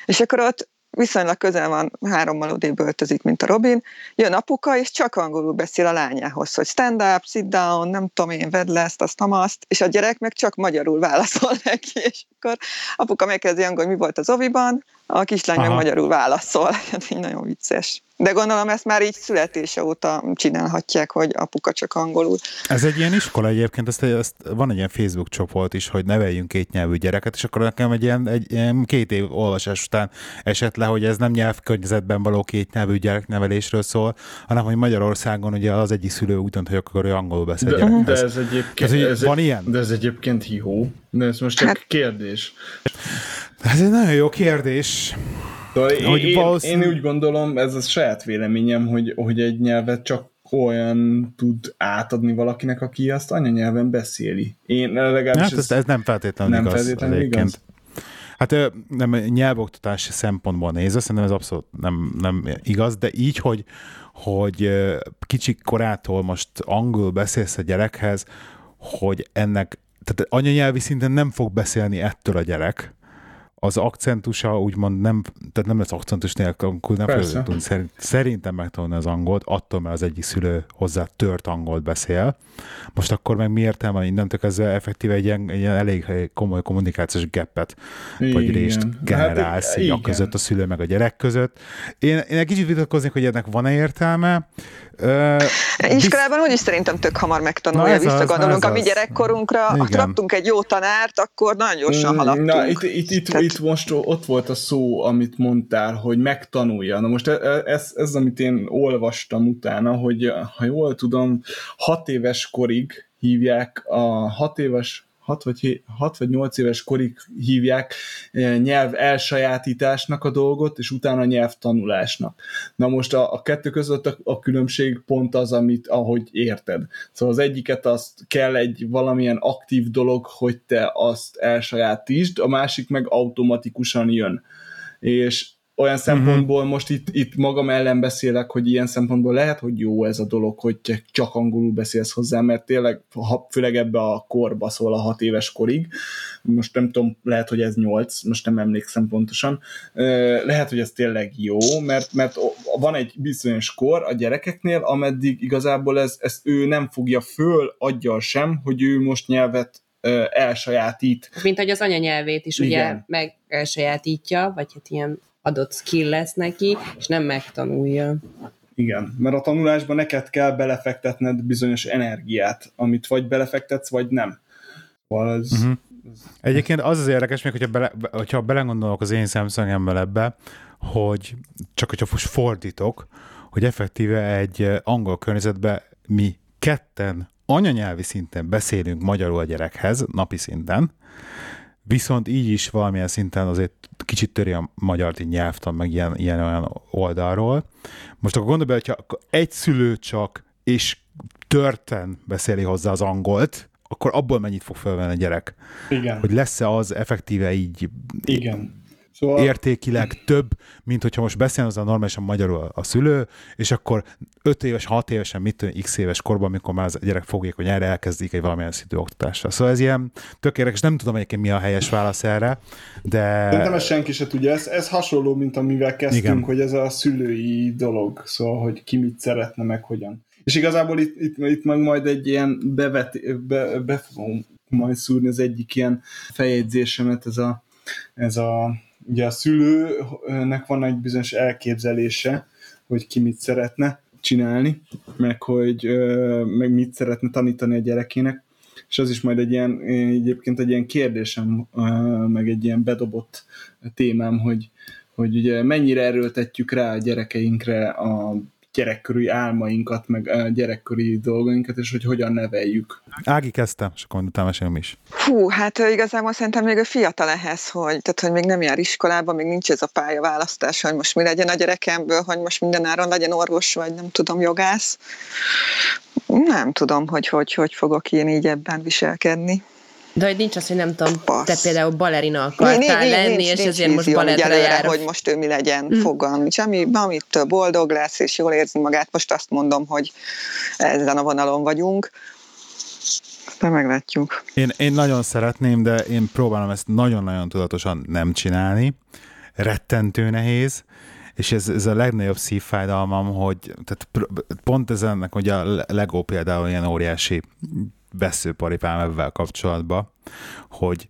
S4: És akkor ott viszonylag közel van, hárommal odébb öltözik, mint a Robin, jön apuka, és csak angolul beszél a lányához, hogy stand up, sit down, nem tudom én, vedd le ezt, azt, azt, és a gyerek meg csak magyarul válaszol neki, és akkor apuka megkezdi angol, mi volt az oviban, a kislány Aha. meg magyarul válaszol, hát így nagyon vicces. De gondolom ezt már így születése óta csinálhatják, hogy apuka csak angolul.
S1: Ez egy ilyen iskola egyébként, ezt, ezt van egy ilyen Facebook csoport is, hogy neveljünk két nyelvű gyereket, és akkor nekem egy ilyen, egy ilyen két év olvasás után esett le, hogy ez nem nyelvkörnyezetben való két nyelvű gyereknevelésről szól, hanem hogy Magyarországon ugye az egyik szülő úgy dönt, hogy akkor ő angolul beszél
S2: de, de ez egyébként, ez, ez van egy, ilyen? De ez egyébként hihó. De ez most csak hát, kérdés.
S1: Ez egy nagyon jó kérdés.
S2: Szóval hogy én, valószínű... én úgy gondolom, ez a saját véleményem, hogy, hogy egy nyelvet csak olyan tud átadni valakinek, aki azt anyanyelven beszéli. Én legalábbis...
S1: Hát ez, ez nem feltétlenül nem igaz. Feltétlenül igaz. Hát nem nyelvoktatási szempontból nézve, szerintem ez abszolút nem, nem igaz, de így, hogy, hogy kicsi korától most angol beszélsz a gyerekhez, hogy ennek, tehát anyanyelvi szinten nem fog beszélni ettől a gyerek, az akcentusa úgymond nem, tehát nem lesz akcentus nélkül, akkor nem fogja tudni szerint, szerintem megtanulni az angolt, attól, mert az egyik szülő hozzá tört angolt beszél. Most akkor meg mi értelme, innentől kezdve effektíve egy ilyen, egy ilyen elég komoly kommunikációs geppet, vagy részt hát, generálsz hát, a között, a szülő meg a gyerek között. Én, én egy kicsit vitatkoznék, hogy ennek van-e értelme.
S4: Uh, Iskolában úgyis szerintem tök hamar megtanulja, visszagondolunk a mi gyerekkorunkra, ha kaptunk egy jó tanárt, akkor nagyon gyorsan mm, haladtunk.
S2: Na, itt, itt, itt, Tehát... itt most ott volt a szó, amit mondtál, hogy megtanulja. Na most e, e, ez, ez, amit én olvastam utána, hogy ha jól tudom, hat éves korig hívják a hat éves 6 vagy, 6 vagy 8 éves korig hívják eh, nyelv elsajátításnak a dolgot, és utána nyelvtanulásnak. Na most a, a kettő között a, a különbség pont az, amit ahogy érted. Szóval az egyiket azt kell egy valamilyen aktív dolog, hogy te azt elsajátítsd, a másik meg automatikusan jön. És olyan mhm. szempontból uh-huh. most itt, itt magam ellen beszélek, hogy ilyen szempontból lehet, hogy jó ez a dolog, hogy csak angolul beszélsz hozzá, mert tényleg, ha, főleg ebbe a korba szól a hat éves korig, most nem tudom, lehet, hogy ez nyolc, most nem emlékszem pontosan, lehet, hogy ez tényleg jó, mert, mert van egy bizonyos kor a gyerekeknél, ameddig igazából ez, ezt ő nem fogja föl aggyal sem, hogy ő most nyelvet elsajátít.
S5: Mint hogy az anyanyelvét is Igen. ugye meg elsajátítja, vagy hát ilyen adott skill lesz neki, és nem megtanulja.
S2: Igen, mert a tanulásban neked kell belefektetned bizonyos energiát, amit vagy belefektetsz, vagy nem. Szóval ez, uh-huh.
S1: Egyébként az az érdekes, még hogyha, bele, hogyha belegondolok az én szemszögemből ebbe, hogy csak hogyha most fordítok, hogy effektíve egy angol környezetben mi ketten anyanyelvi szinten beszélünk magyarul a gyerekhez, napi szinten, viszont így is valamilyen szinten azért kicsit töri a magyar nyelvtan, meg ilyen, ilyen olyan oldalról. Most akkor gondolj bele, hogyha egy szülő csak és törten beszéli hozzá az angolt, akkor abból mennyit fog felvenni a gyerek?
S2: Igen.
S1: Hogy lesz-e az effektíve így
S2: Igen.
S1: Szóval... értékileg több, mint hogyha most beszél az a normálisan magyarul a szülő, és akkor 5 éves, 6 évesen, mit tudom, x éves korban, amikor már az gyerek fogják, hogy erre elkezdik egy valamilyen szintű oktatásra. Szóval ez ilyen tök érdekes, nem tudom egyébként mi a helyes válasz erre, de...
S2: Szerintem ez senki se tudja, ez, ez hasonló, mint amivel kezdtünk, Igen. hogy ez a szülői dolog, szóval, hogy ki mit szeretne, meg hogyan. És igazából itt, itt, itt meg majd egy ilyen bevet, be, be fogom majd szúrni az egyik ilyen feljegyzésemet, ez a, ez a ugye a szülőnek van egy bizonyos elképzelése, hogy ki mit szeretne csinálni, meg hogy meg mit szeretne tanítani a gyerekének, és az is majd egy ilyen, egyébként egy ilyen kérdésem, meg egy ilyen bedobott témám, hogy, hogy ugye mennyire erőltetjük rá a gyerekeinkre a gyerekkori álmainkat, meg a gyerekkori dolgainkat, és hogy hogyan neveljük.
S1: Ági kezdte, és akkor utána mesélem is.
S4: Hú, hát igazából szerintem még a fiatal ehhez, hogy, tehát, hogy még nem jár iskolába, még nincs ez a pályaválasztás, hogy most mi legyen a gyerekemből, hogy most mindenáron legyen orvos, vagy nem tudom, jogász. Nem tudom, hogy hogy, hogy fogok én így ebben viselkedni.
S5: De hogy nincs az, hogy nem tudom, Passz. te például balerina akartál nincs, lenni, nincs, és nincs ezért most balettra jár.
S4: hogy most ő mi legyen, mm. fogalm nincs. Ami, amit boldog lesz, és jól érzi magát, most azt mondom, hogy ezen a vonalon vagyunk. De meglátjuk.
S1: Én, én nagyon szeretném, de én próbálom ezt nagyon-nagyon tudatosan nem csinálni. Rettentő nehéz és ez, ez a legnagyobb szívfájdalmam, hogy tehát pont ez ennek, hogy a Lego például ilyen óriási veszőparipám ebben kapcsolatban, hogy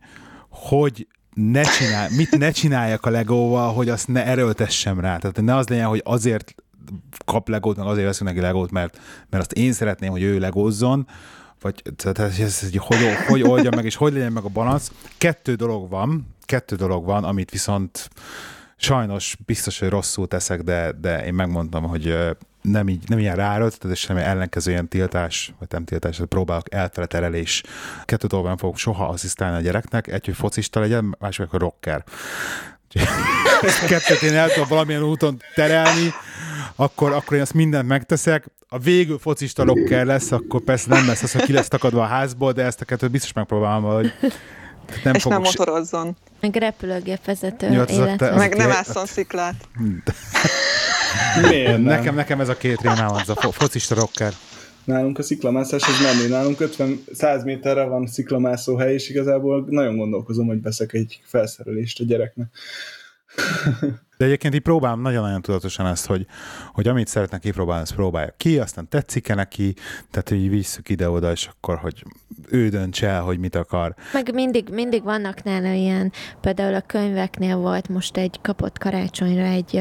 S1: hogy ne csinál, mit ne csináljak a legóval, hogy azt ne erőltessem rá. Tehát ne az legyen, hogy azért kap legót, meg azért veszünk neki legót, mert, mert azt én szeretném, hogy ő legózzon, vagy tehát ez, ez, hogy, hogy oldja meg, és hogy legyen meg a balansz. Kettő dolog van, kettő dolog van, amit viszont sajnos biztos, hogy rosszul teszek, de, de én megmondtam, hogy nem, így, nem ilyen ráerőltetett, és nem ellenkező ilyen tiltás, vagy nem tiltás, hogy próbálok elfele terelés. Kettő dolgban fogok soha asszisztálni a gyereknek, egy, hogy focista legyen, másik, hogy rocker. Kettőt én el tudom valamilyen úton terelni, akkor, akkor én azt mindent megteszek. A végül focista rocker lesz, akkor persze nem lesz az, hogy ki lesz takadva a házból, de ezt a kettőt biztos megpróbálom, hogy
S4: nem és nem motorozzon.
S3: Meg repülőgépvezető Jó, illetve.
S4: Meg nem ásszon sziklát.
S1: Miért nem? Nekem, nekem ez a két rémám, az a fo- focista rocker.
S2: Nálunk a sziklamászás az menő. Nálunk 50-100 méterre van sziklamászó hely, és igazából nagyon gondolkozom, hogy veszek egy felszerelést a gyereknek.
S1: De egyébként így próbálom nagyon-nagyon tudatosan ezt, hogy, hogy amit szeretnek kipróbálni, azt próbálja ki, aztán tetszik-e neki, tehát hogy visszük ide-oda, és akkor, hogy ő döntse el, hogy mit akar.
S3: Meg mindig, mindig vannak nála ilyen, például a könyveknél volt most egy kapott karácsonyra egy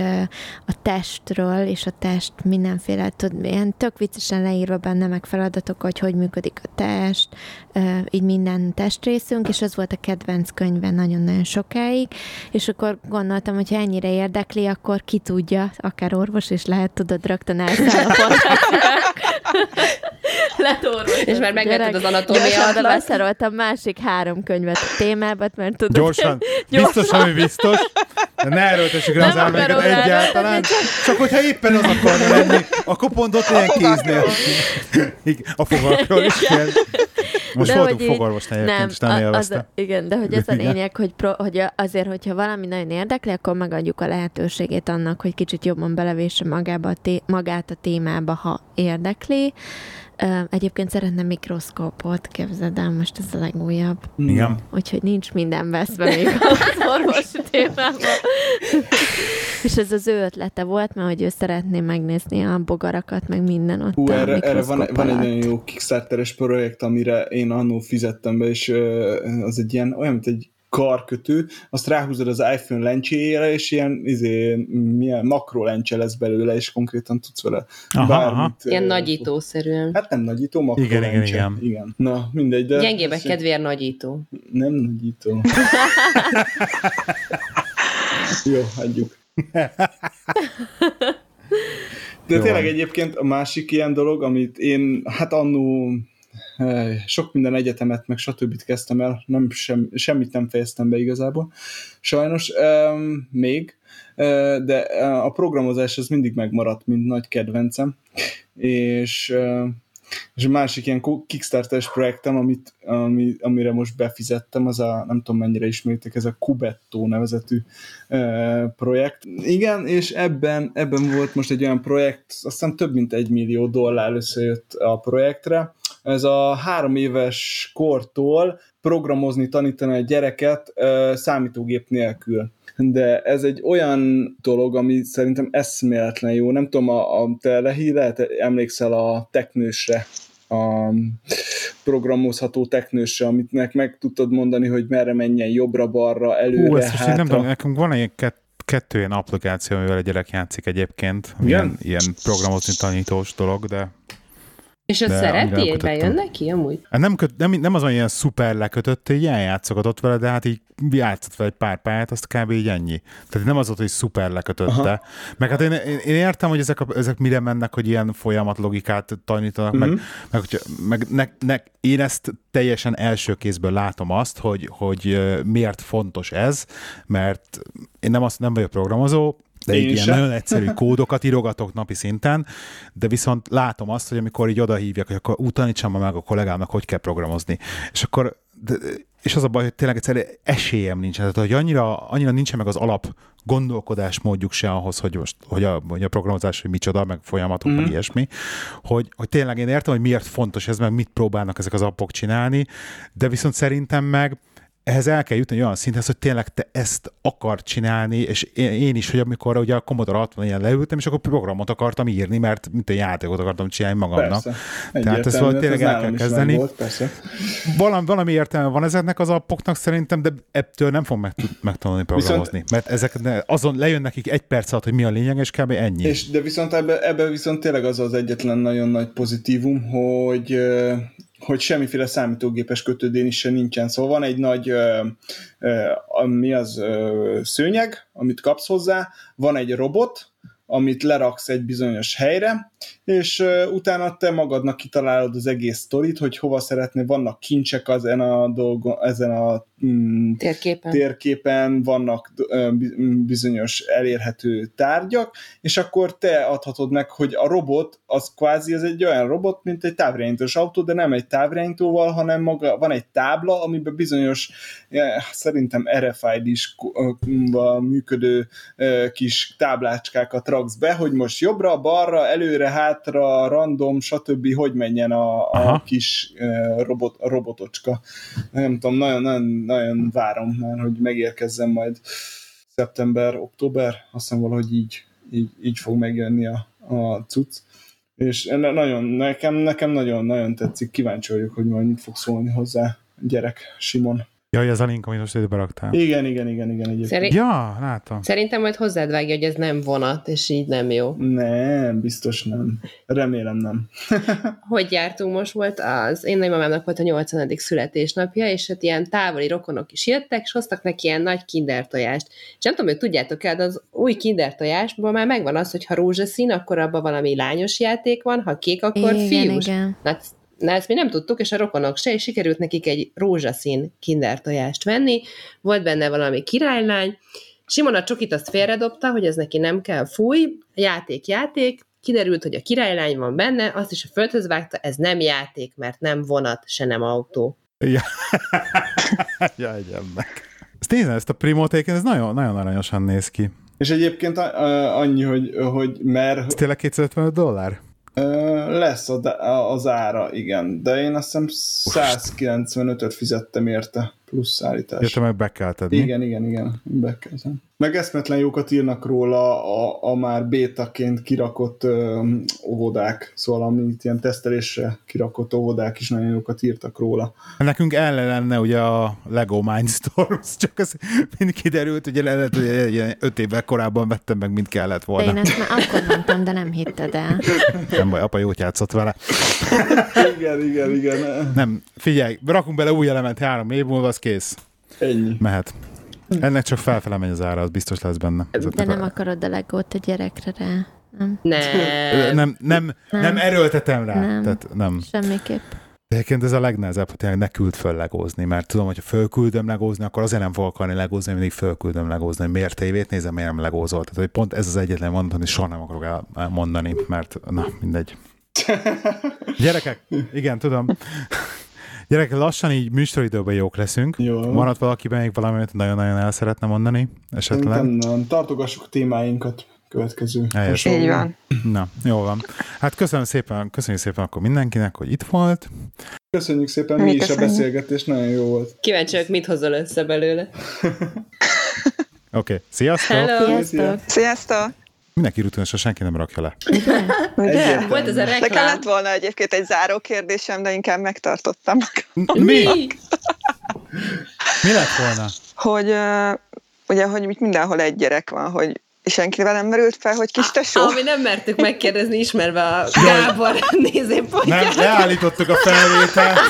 S3: a testről, és a test mindenféle, tud, ilyen tök viccesen leírva benne meg feladatok, hogy hogy működik a test, így minden testrészünk, és ez volt a kedvenc könyve nagyon-nagyon sokáig, és akkor gondoltam, hogy ennyire érdekli, akkor ki tudja, akár orvos is lehet, tudod, rögtön elszáll a
S5: Lett orvos. És már megvetted az anatómiát.
S3: Gyorsan beszeroltam másik három könyvet a témába, mert tudod.
S1: Gyorsan, gyorsan. biztos, ami biztos. De ne erőltessük rá az elmeket egyáltalán. Csak hogyha éppen az akarna lenni, akkor pont ott ilyen kéznél. A fogalkról is kell. Most de voltunk fogorvosnál egyébként, és nem élvezte. Az,
S3: igen, de hogy ez a lényeg, hogy, pro, hogy azért, hogyha valami nagyon érdekli, akkor megadjuk a lehetőségét annak, hogy kicsit jobban belevésse magába a té- magát a témába, ha érdekli. Egyébként szeretne mikroszkópot, képzeld el, most ez a legújabb.
S1: Igen.
S3: Úgyhogy nincs minden veszve még az orvosi témában. És ez az ő ötlete volt, mert hogy ő szeretné megnézni a bogarakat, meg minden ott
S2: Hú, erre, erre van, van egy nagyon jó Kickstarteres projekt, amire én annó fizettem be, és az egy ilyen, olyan, mint egy karkötő, azt ráhúzod az iPhone lencséjére, és ilyen izé, milyen makro lencse lesz belőle, és konkrétan tudsz vele aha, bármit. Aha.
S5: Ilyen nagyítószerűen.
S2: Hát nem nagyító, makro
S1: igen, igen, igen.
S2: igen. Na, mindegy. De
S5: Gyengébbek kedvéért nagyító.
S2: Nem nagyító. Jó, hagyjuk. De Jó. tényleg egyébként a másik ilyen dolog, amit én, hát annó sok minden egyetemet, meg stb. kezdtem el, nem, sem, semmit nem fejeztem be igazából, sajnos um, még, uh, de a programozás az mindig megmaradt, mint nagy kedvencem, és és a másik ilyen Kickstarter-es projektem, amit, ami, amire most befizettem, az a, nem tudom mennyire ismeritek, ez a Kubetto nevezetű projekt. Igen, és ebben, ebben volt most egy olyan projekt, aztán több mint egy millió dollár összejött a projektre. Ez a három éves kortól programozni, tanítani a gyereket számítógép nélkül de ez egy olyan dolog, ami szerintem eszméletlen jó. Nem tudom, a, a te Lehi, lehet emlékszel a teknősre, a programozható teknősre, amit meg tudtad mondani, hogy merre menjen jobbra-balra, előre, Hú, ezt hátra.
S1: nem tudom, nekünk van egy kett, kettő ilyen applikáció, amivel a gyerek játszik egyébként. Ilyen, ilyen programozni tanítós dolog, de
S5: és azt szereti? Bejön neki amúgy?
S1: Hát nem, köt, nem, nem az olyan szuper lekötött, hogy eljátszogatott vele, de hát így játszott vele egy pár pályát, azt kb. így ennyi. Tehát nem az volt, hogy szuper lekötötte. Aha. Meg hát én, én, én, értem, hogy ezek, a, ezek mire mennek, hogy ilyen folyamat logikát tanítanak, uh-huh. meg, mhm. meg, hogy, meg ne, ne, én ezt teljesen első kézből látom azt, hogy, hogy miért fontos ez, mert én nem, azt, nem vagyok programozó, de így ilyen nagyon egyszerű kódokat írogatok napi szinten, de viszont látom azt, hogy amikor így odahívják, hogy akkor utanítsam meg a kollégámnak, hogy kell programozni. És akkor de, és az a baj, hogy tényleg egyszerűen esélyem nincs. Tehát, hogy annyira, annyira nincsen meg az alap gondolkodásmódjuk se ahhoz, hogy most, hogy a, hogy a programozás, hogy micsoda, meg folyamatok, mm. meg ilyesmi, hogy, hogy tényleg én értem, hogy miért fontos ez, meg mit próbálnak ezek az appok csinálni, de viszont szerintem meg ehhez el kell jutni olyan szinthez, hogy tényleg te ezt akar csinálni, és én is, hogy amikor ugye a Commodore 60 ilyen leültem, és akkor programot akartam írni, mert mint egy játékot akartam csinálni magamnak. Persze. Tehát ezt valahogy tényleg el kell kezdeni. Volt, valami, valami értelme van ezeknek az appoknak szerintem, de ettől nem fog meg, megtanulni programozni. Viszont, mert ezek azon lejön nekik egy perc alatt, hogy mi a lényeg, és kb. ennyi.
S2: És, de viszont ebbe, ebbe viszont tényleg az az egyetlen nagyon nagy pozitívum, hogy hogy semmiféle számítógépes kötődén se nincsen. Szóval van egy nagy ö, ö, mi az ö, szőnyeg, amit kapsz hozzá, van egy robot, amit leraksz egy bizonyos helyre, és utána te magadnak kitalálod az egész sztorit, hogy hova szeretné, vannak kincsek ezen a dolgon, ezen a
S5: mm, térképen.
S2: térképen, vannak uh, bizonyos elérhető tárgyak, és akkor te adhatod meg, hogy a robot, az kvázi ez egy olyan robot, mint egy távirányítós autó, de nem egy távirányítóval, hanem maga, van egy tábla, amiben bizonyos, szerintem RFID-is működő uh, kis táblácskákat raksz be, hogy most jobbra, balra, előre, hátra, random, stb. hogy menjen a, a kis robot, a robotocska. Nem tudom, nagyon, nagyon, nagyon várom már, hogy megérkezzen majd szeptember, október, azt hiszem valahogy így, így, így fog megjönni a, a cucc. És nagyon, nekem, nekem nagyon, nagyon tetszik, kíváncsi vagyok, hogy majd mit fog szólni hozzá gyerek Simon.
S1: Ja, ez a link, amit most időbe raktál.
S2: Igen, igen, igen, igen. Egyébként.
S1: Szerint... Ja, látom.
S5: Szerintem majd hozzád vágja, hogy ez nem vonat, és így nem jó.
S2: Nem, biztos nem. Remélem nem.
S5: hogy jártunk most volt az, én nagymamámnak volt a 80. születésnapja, és hát ilyen távoli rokonok is jöttek, és hoztak neki ilyen nagy kinder tojást. És nem tudom, hogy tudjátok el, de az új kinder tojásból már megvan az, hogy ha rózsaszín, akkor abban valami lányos játék van, ha kék, akkor igen, fiús. Igen. Na, Na ezt mi nem tudtuk, és a rokonok se, és sikerült nekik egy rózsaszín kinder tojást venni, volt benne valami királylány, Simon a csokit azt félredobta, hogy ez neki nem kell, fúj, játék, játék, kiderült, hogy a királylány van benne, azt is a földhöz vágta, ez nem játék, mert nem vonat, se nem autó.
S1: Ja, ja meg. Ezt nézem, ezt a Primotéken, ez nagyon, nagyon aranyosan néz ki.
S2: És egyébként annyi, hogy, hogy mert... Ez
S1: tényleg 255 dollár?
S2: Lesz az ára, igen, de én azt hiszem 195-öt fizettem érte plusz szállítás.
S1: Érte meg be kell tenni.
S2: Igen, igen, igen, be kell tenni. Meg eszmetlen jókat írnak róla a, a már bétaként kirakott ö, óvodák, szóval amit ilyen tesztelésre kirakott óvodák is nagyon jókat írtak róla.
S1: Nekünk ellen lenne ugye a Lego Mindstorms, csak az mind kiderült, hogy lehet, hogy ilyen öt évvel korábban vettem meg, mint kellett volna.
S3: De én ezt már akkor mondtam, de nem hitted el.
S1: Nem baj, apa jót játszott vele.
S2: igen, igen, igen.
S1: Nem, figyelj, rakunk bele új element három év múlva, az kész.
S2: Ennyi.
S1: Mehet. Ennek csak felfele megy az ára, az biztos lesz benne.
S3: De nem a... akarod a legót a gyerekre rá.
S5: Nem. Nem.
S1: Nem, nem, nem. nem erőltetem rá.
S3: Nem.
S1: Tehát nem.
S3: Semmiképp.
S1: De egyébként ez a legnehezebb, hogy tényleg ne küld föl legózni, mert tudom, hogy ha fölküldöm legózni, akkor azért nem fogok akarni legózni, mindig fölküldöm legózni, hogy miért tévét nézem, miért nem legózol. Tehát hogy pont ez az egyetlen mondat, amit soha nem akarok elmondani, mert na, mindegy. Gyerekek, igen, tudom. Gyerek, lassan így műsoridőben jók leszünk.
S2: Jó.
S1: Maradt valakiben még valamit nagyon-nagyon el szeretne mondani? Esetleg?
S2: Nem, nem. Tartogassuk témáinkat következő.
S1: Helyes.
S4: Így van.
S1: Na, jó van. Hát köszönöm szépen, köszönjük szépen akkor mindenkinek, hogy itt volt.
S2: Köszönjük szépen, mi, mi is köszönjük. a beszélgetés, nagyon jó volt.
S5: Kíváncsiak, mit hozol össze belőle.
S1: Oké, okay. sziasztok!
S3: Hello. Sziasztok!
S4: Sziasztok!
S1: Mindenki rutinus, senki nem rakja le.
S4: Ugye?
S5: Volt ez a reklám.
S4: Nekem lett volna egyébként egy záró kérdésem, de inkább megtartottam.
S1: Mi? Mi lett volna?
S4: Hogy ugye, hogy mindenhol egy gyerek van, hogy senkivel nem merült fel, hogy kis tesó?
S5: Ami nem mertük megkérdezni, ismerve a Gábor nézőpontját.
S1: Nem, leállítottuk a felvételt.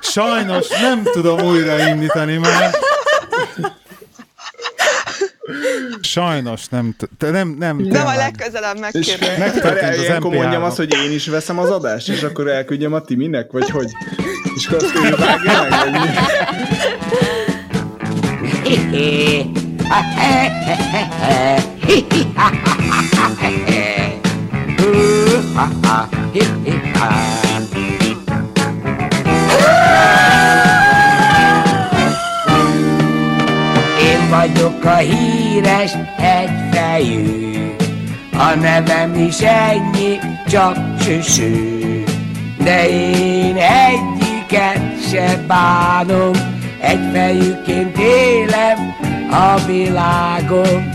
S1: Sajnos nem tudom újraindítani, mert Sajnos nem, te nem, nem.
S4: De a legközelebb megkérdezik.
S2: Megtörtént az ilyenkor mondjam azt, hogy én is veszem az adást, és akkor elküldjem a Timinek, vagy hogy? És akkor azt ő vágja meg, vagy
S6: vagyok a híres egyfejű, a nevem is ennyi, csak süsű. De én egyiket se bánom, egyfejűként élem a világon.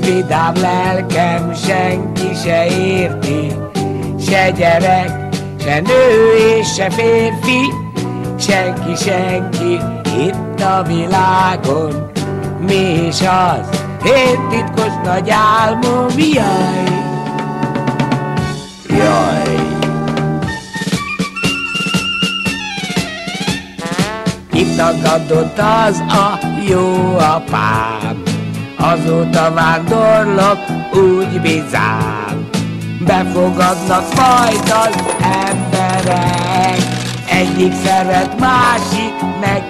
S6: Vidám lelkem senki se érti, se gyerek, se nő és se férfi, senki, senki itt a világon mi is az? Én titkos nagy álmom, jaj! Jaj! Kitagadott az a jó apám, azóta vándorlok úgy bizám. Befogadnak majd az emberek, egyik szeret, másik meg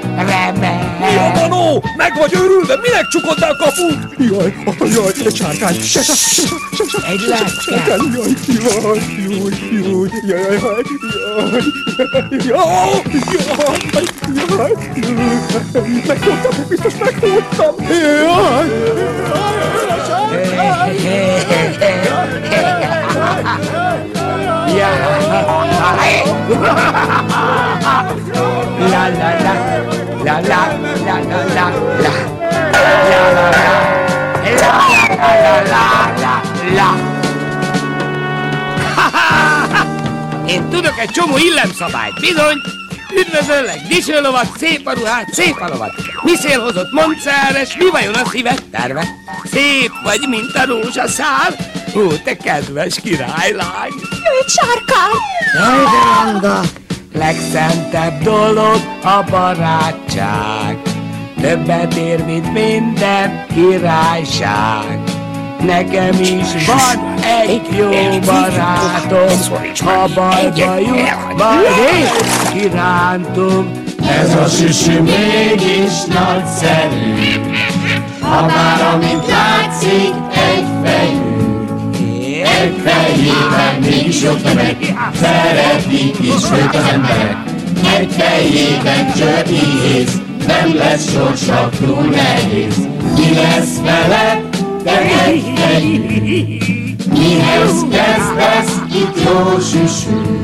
S7: a Danó? Meg vagy őrülve? Minek csukod a kaput? Jaj, jaj, egy sárkány. Se, se, se, se, se,
S6: egy lecke.
S7: Jaj, jaj, jaj, jaj, jaj, jaj, jaj, jaj, jaj, meghúztam, biztos meghúztam. Jaj, Ja. Hey.
S6: La la la. La la la la la la. La la la. La la la la la la. Én tudok egy csomó illemszabályt, bizony! Üdvözöllek, disőlovat, szép a ruhát, szép a lovat. Mi szél hozott, mondd száres, mi vajon a szíved terve? Szép vagy, mint a rózsaszál, Ó, te kedves királylány!
S3: Jöjj, sárkány!
S6: Jaj, de ranga! Legszentebb dolog a barátság, Többet ér, mint minden királyság. Nekem is van egy jó barátom, ha bajba jut, majd én kirántom. Ez a süsű mégis nagyszerű, ha már amint látszik egy fejű.
S7: Egy fejében mégis jobb tömeg, szeretik is ők az emberek. Egy fejében íz, nem lesz sorsa túl nehéz. Mi lesz veled, te egy mihez kezdesz itt jó süsű?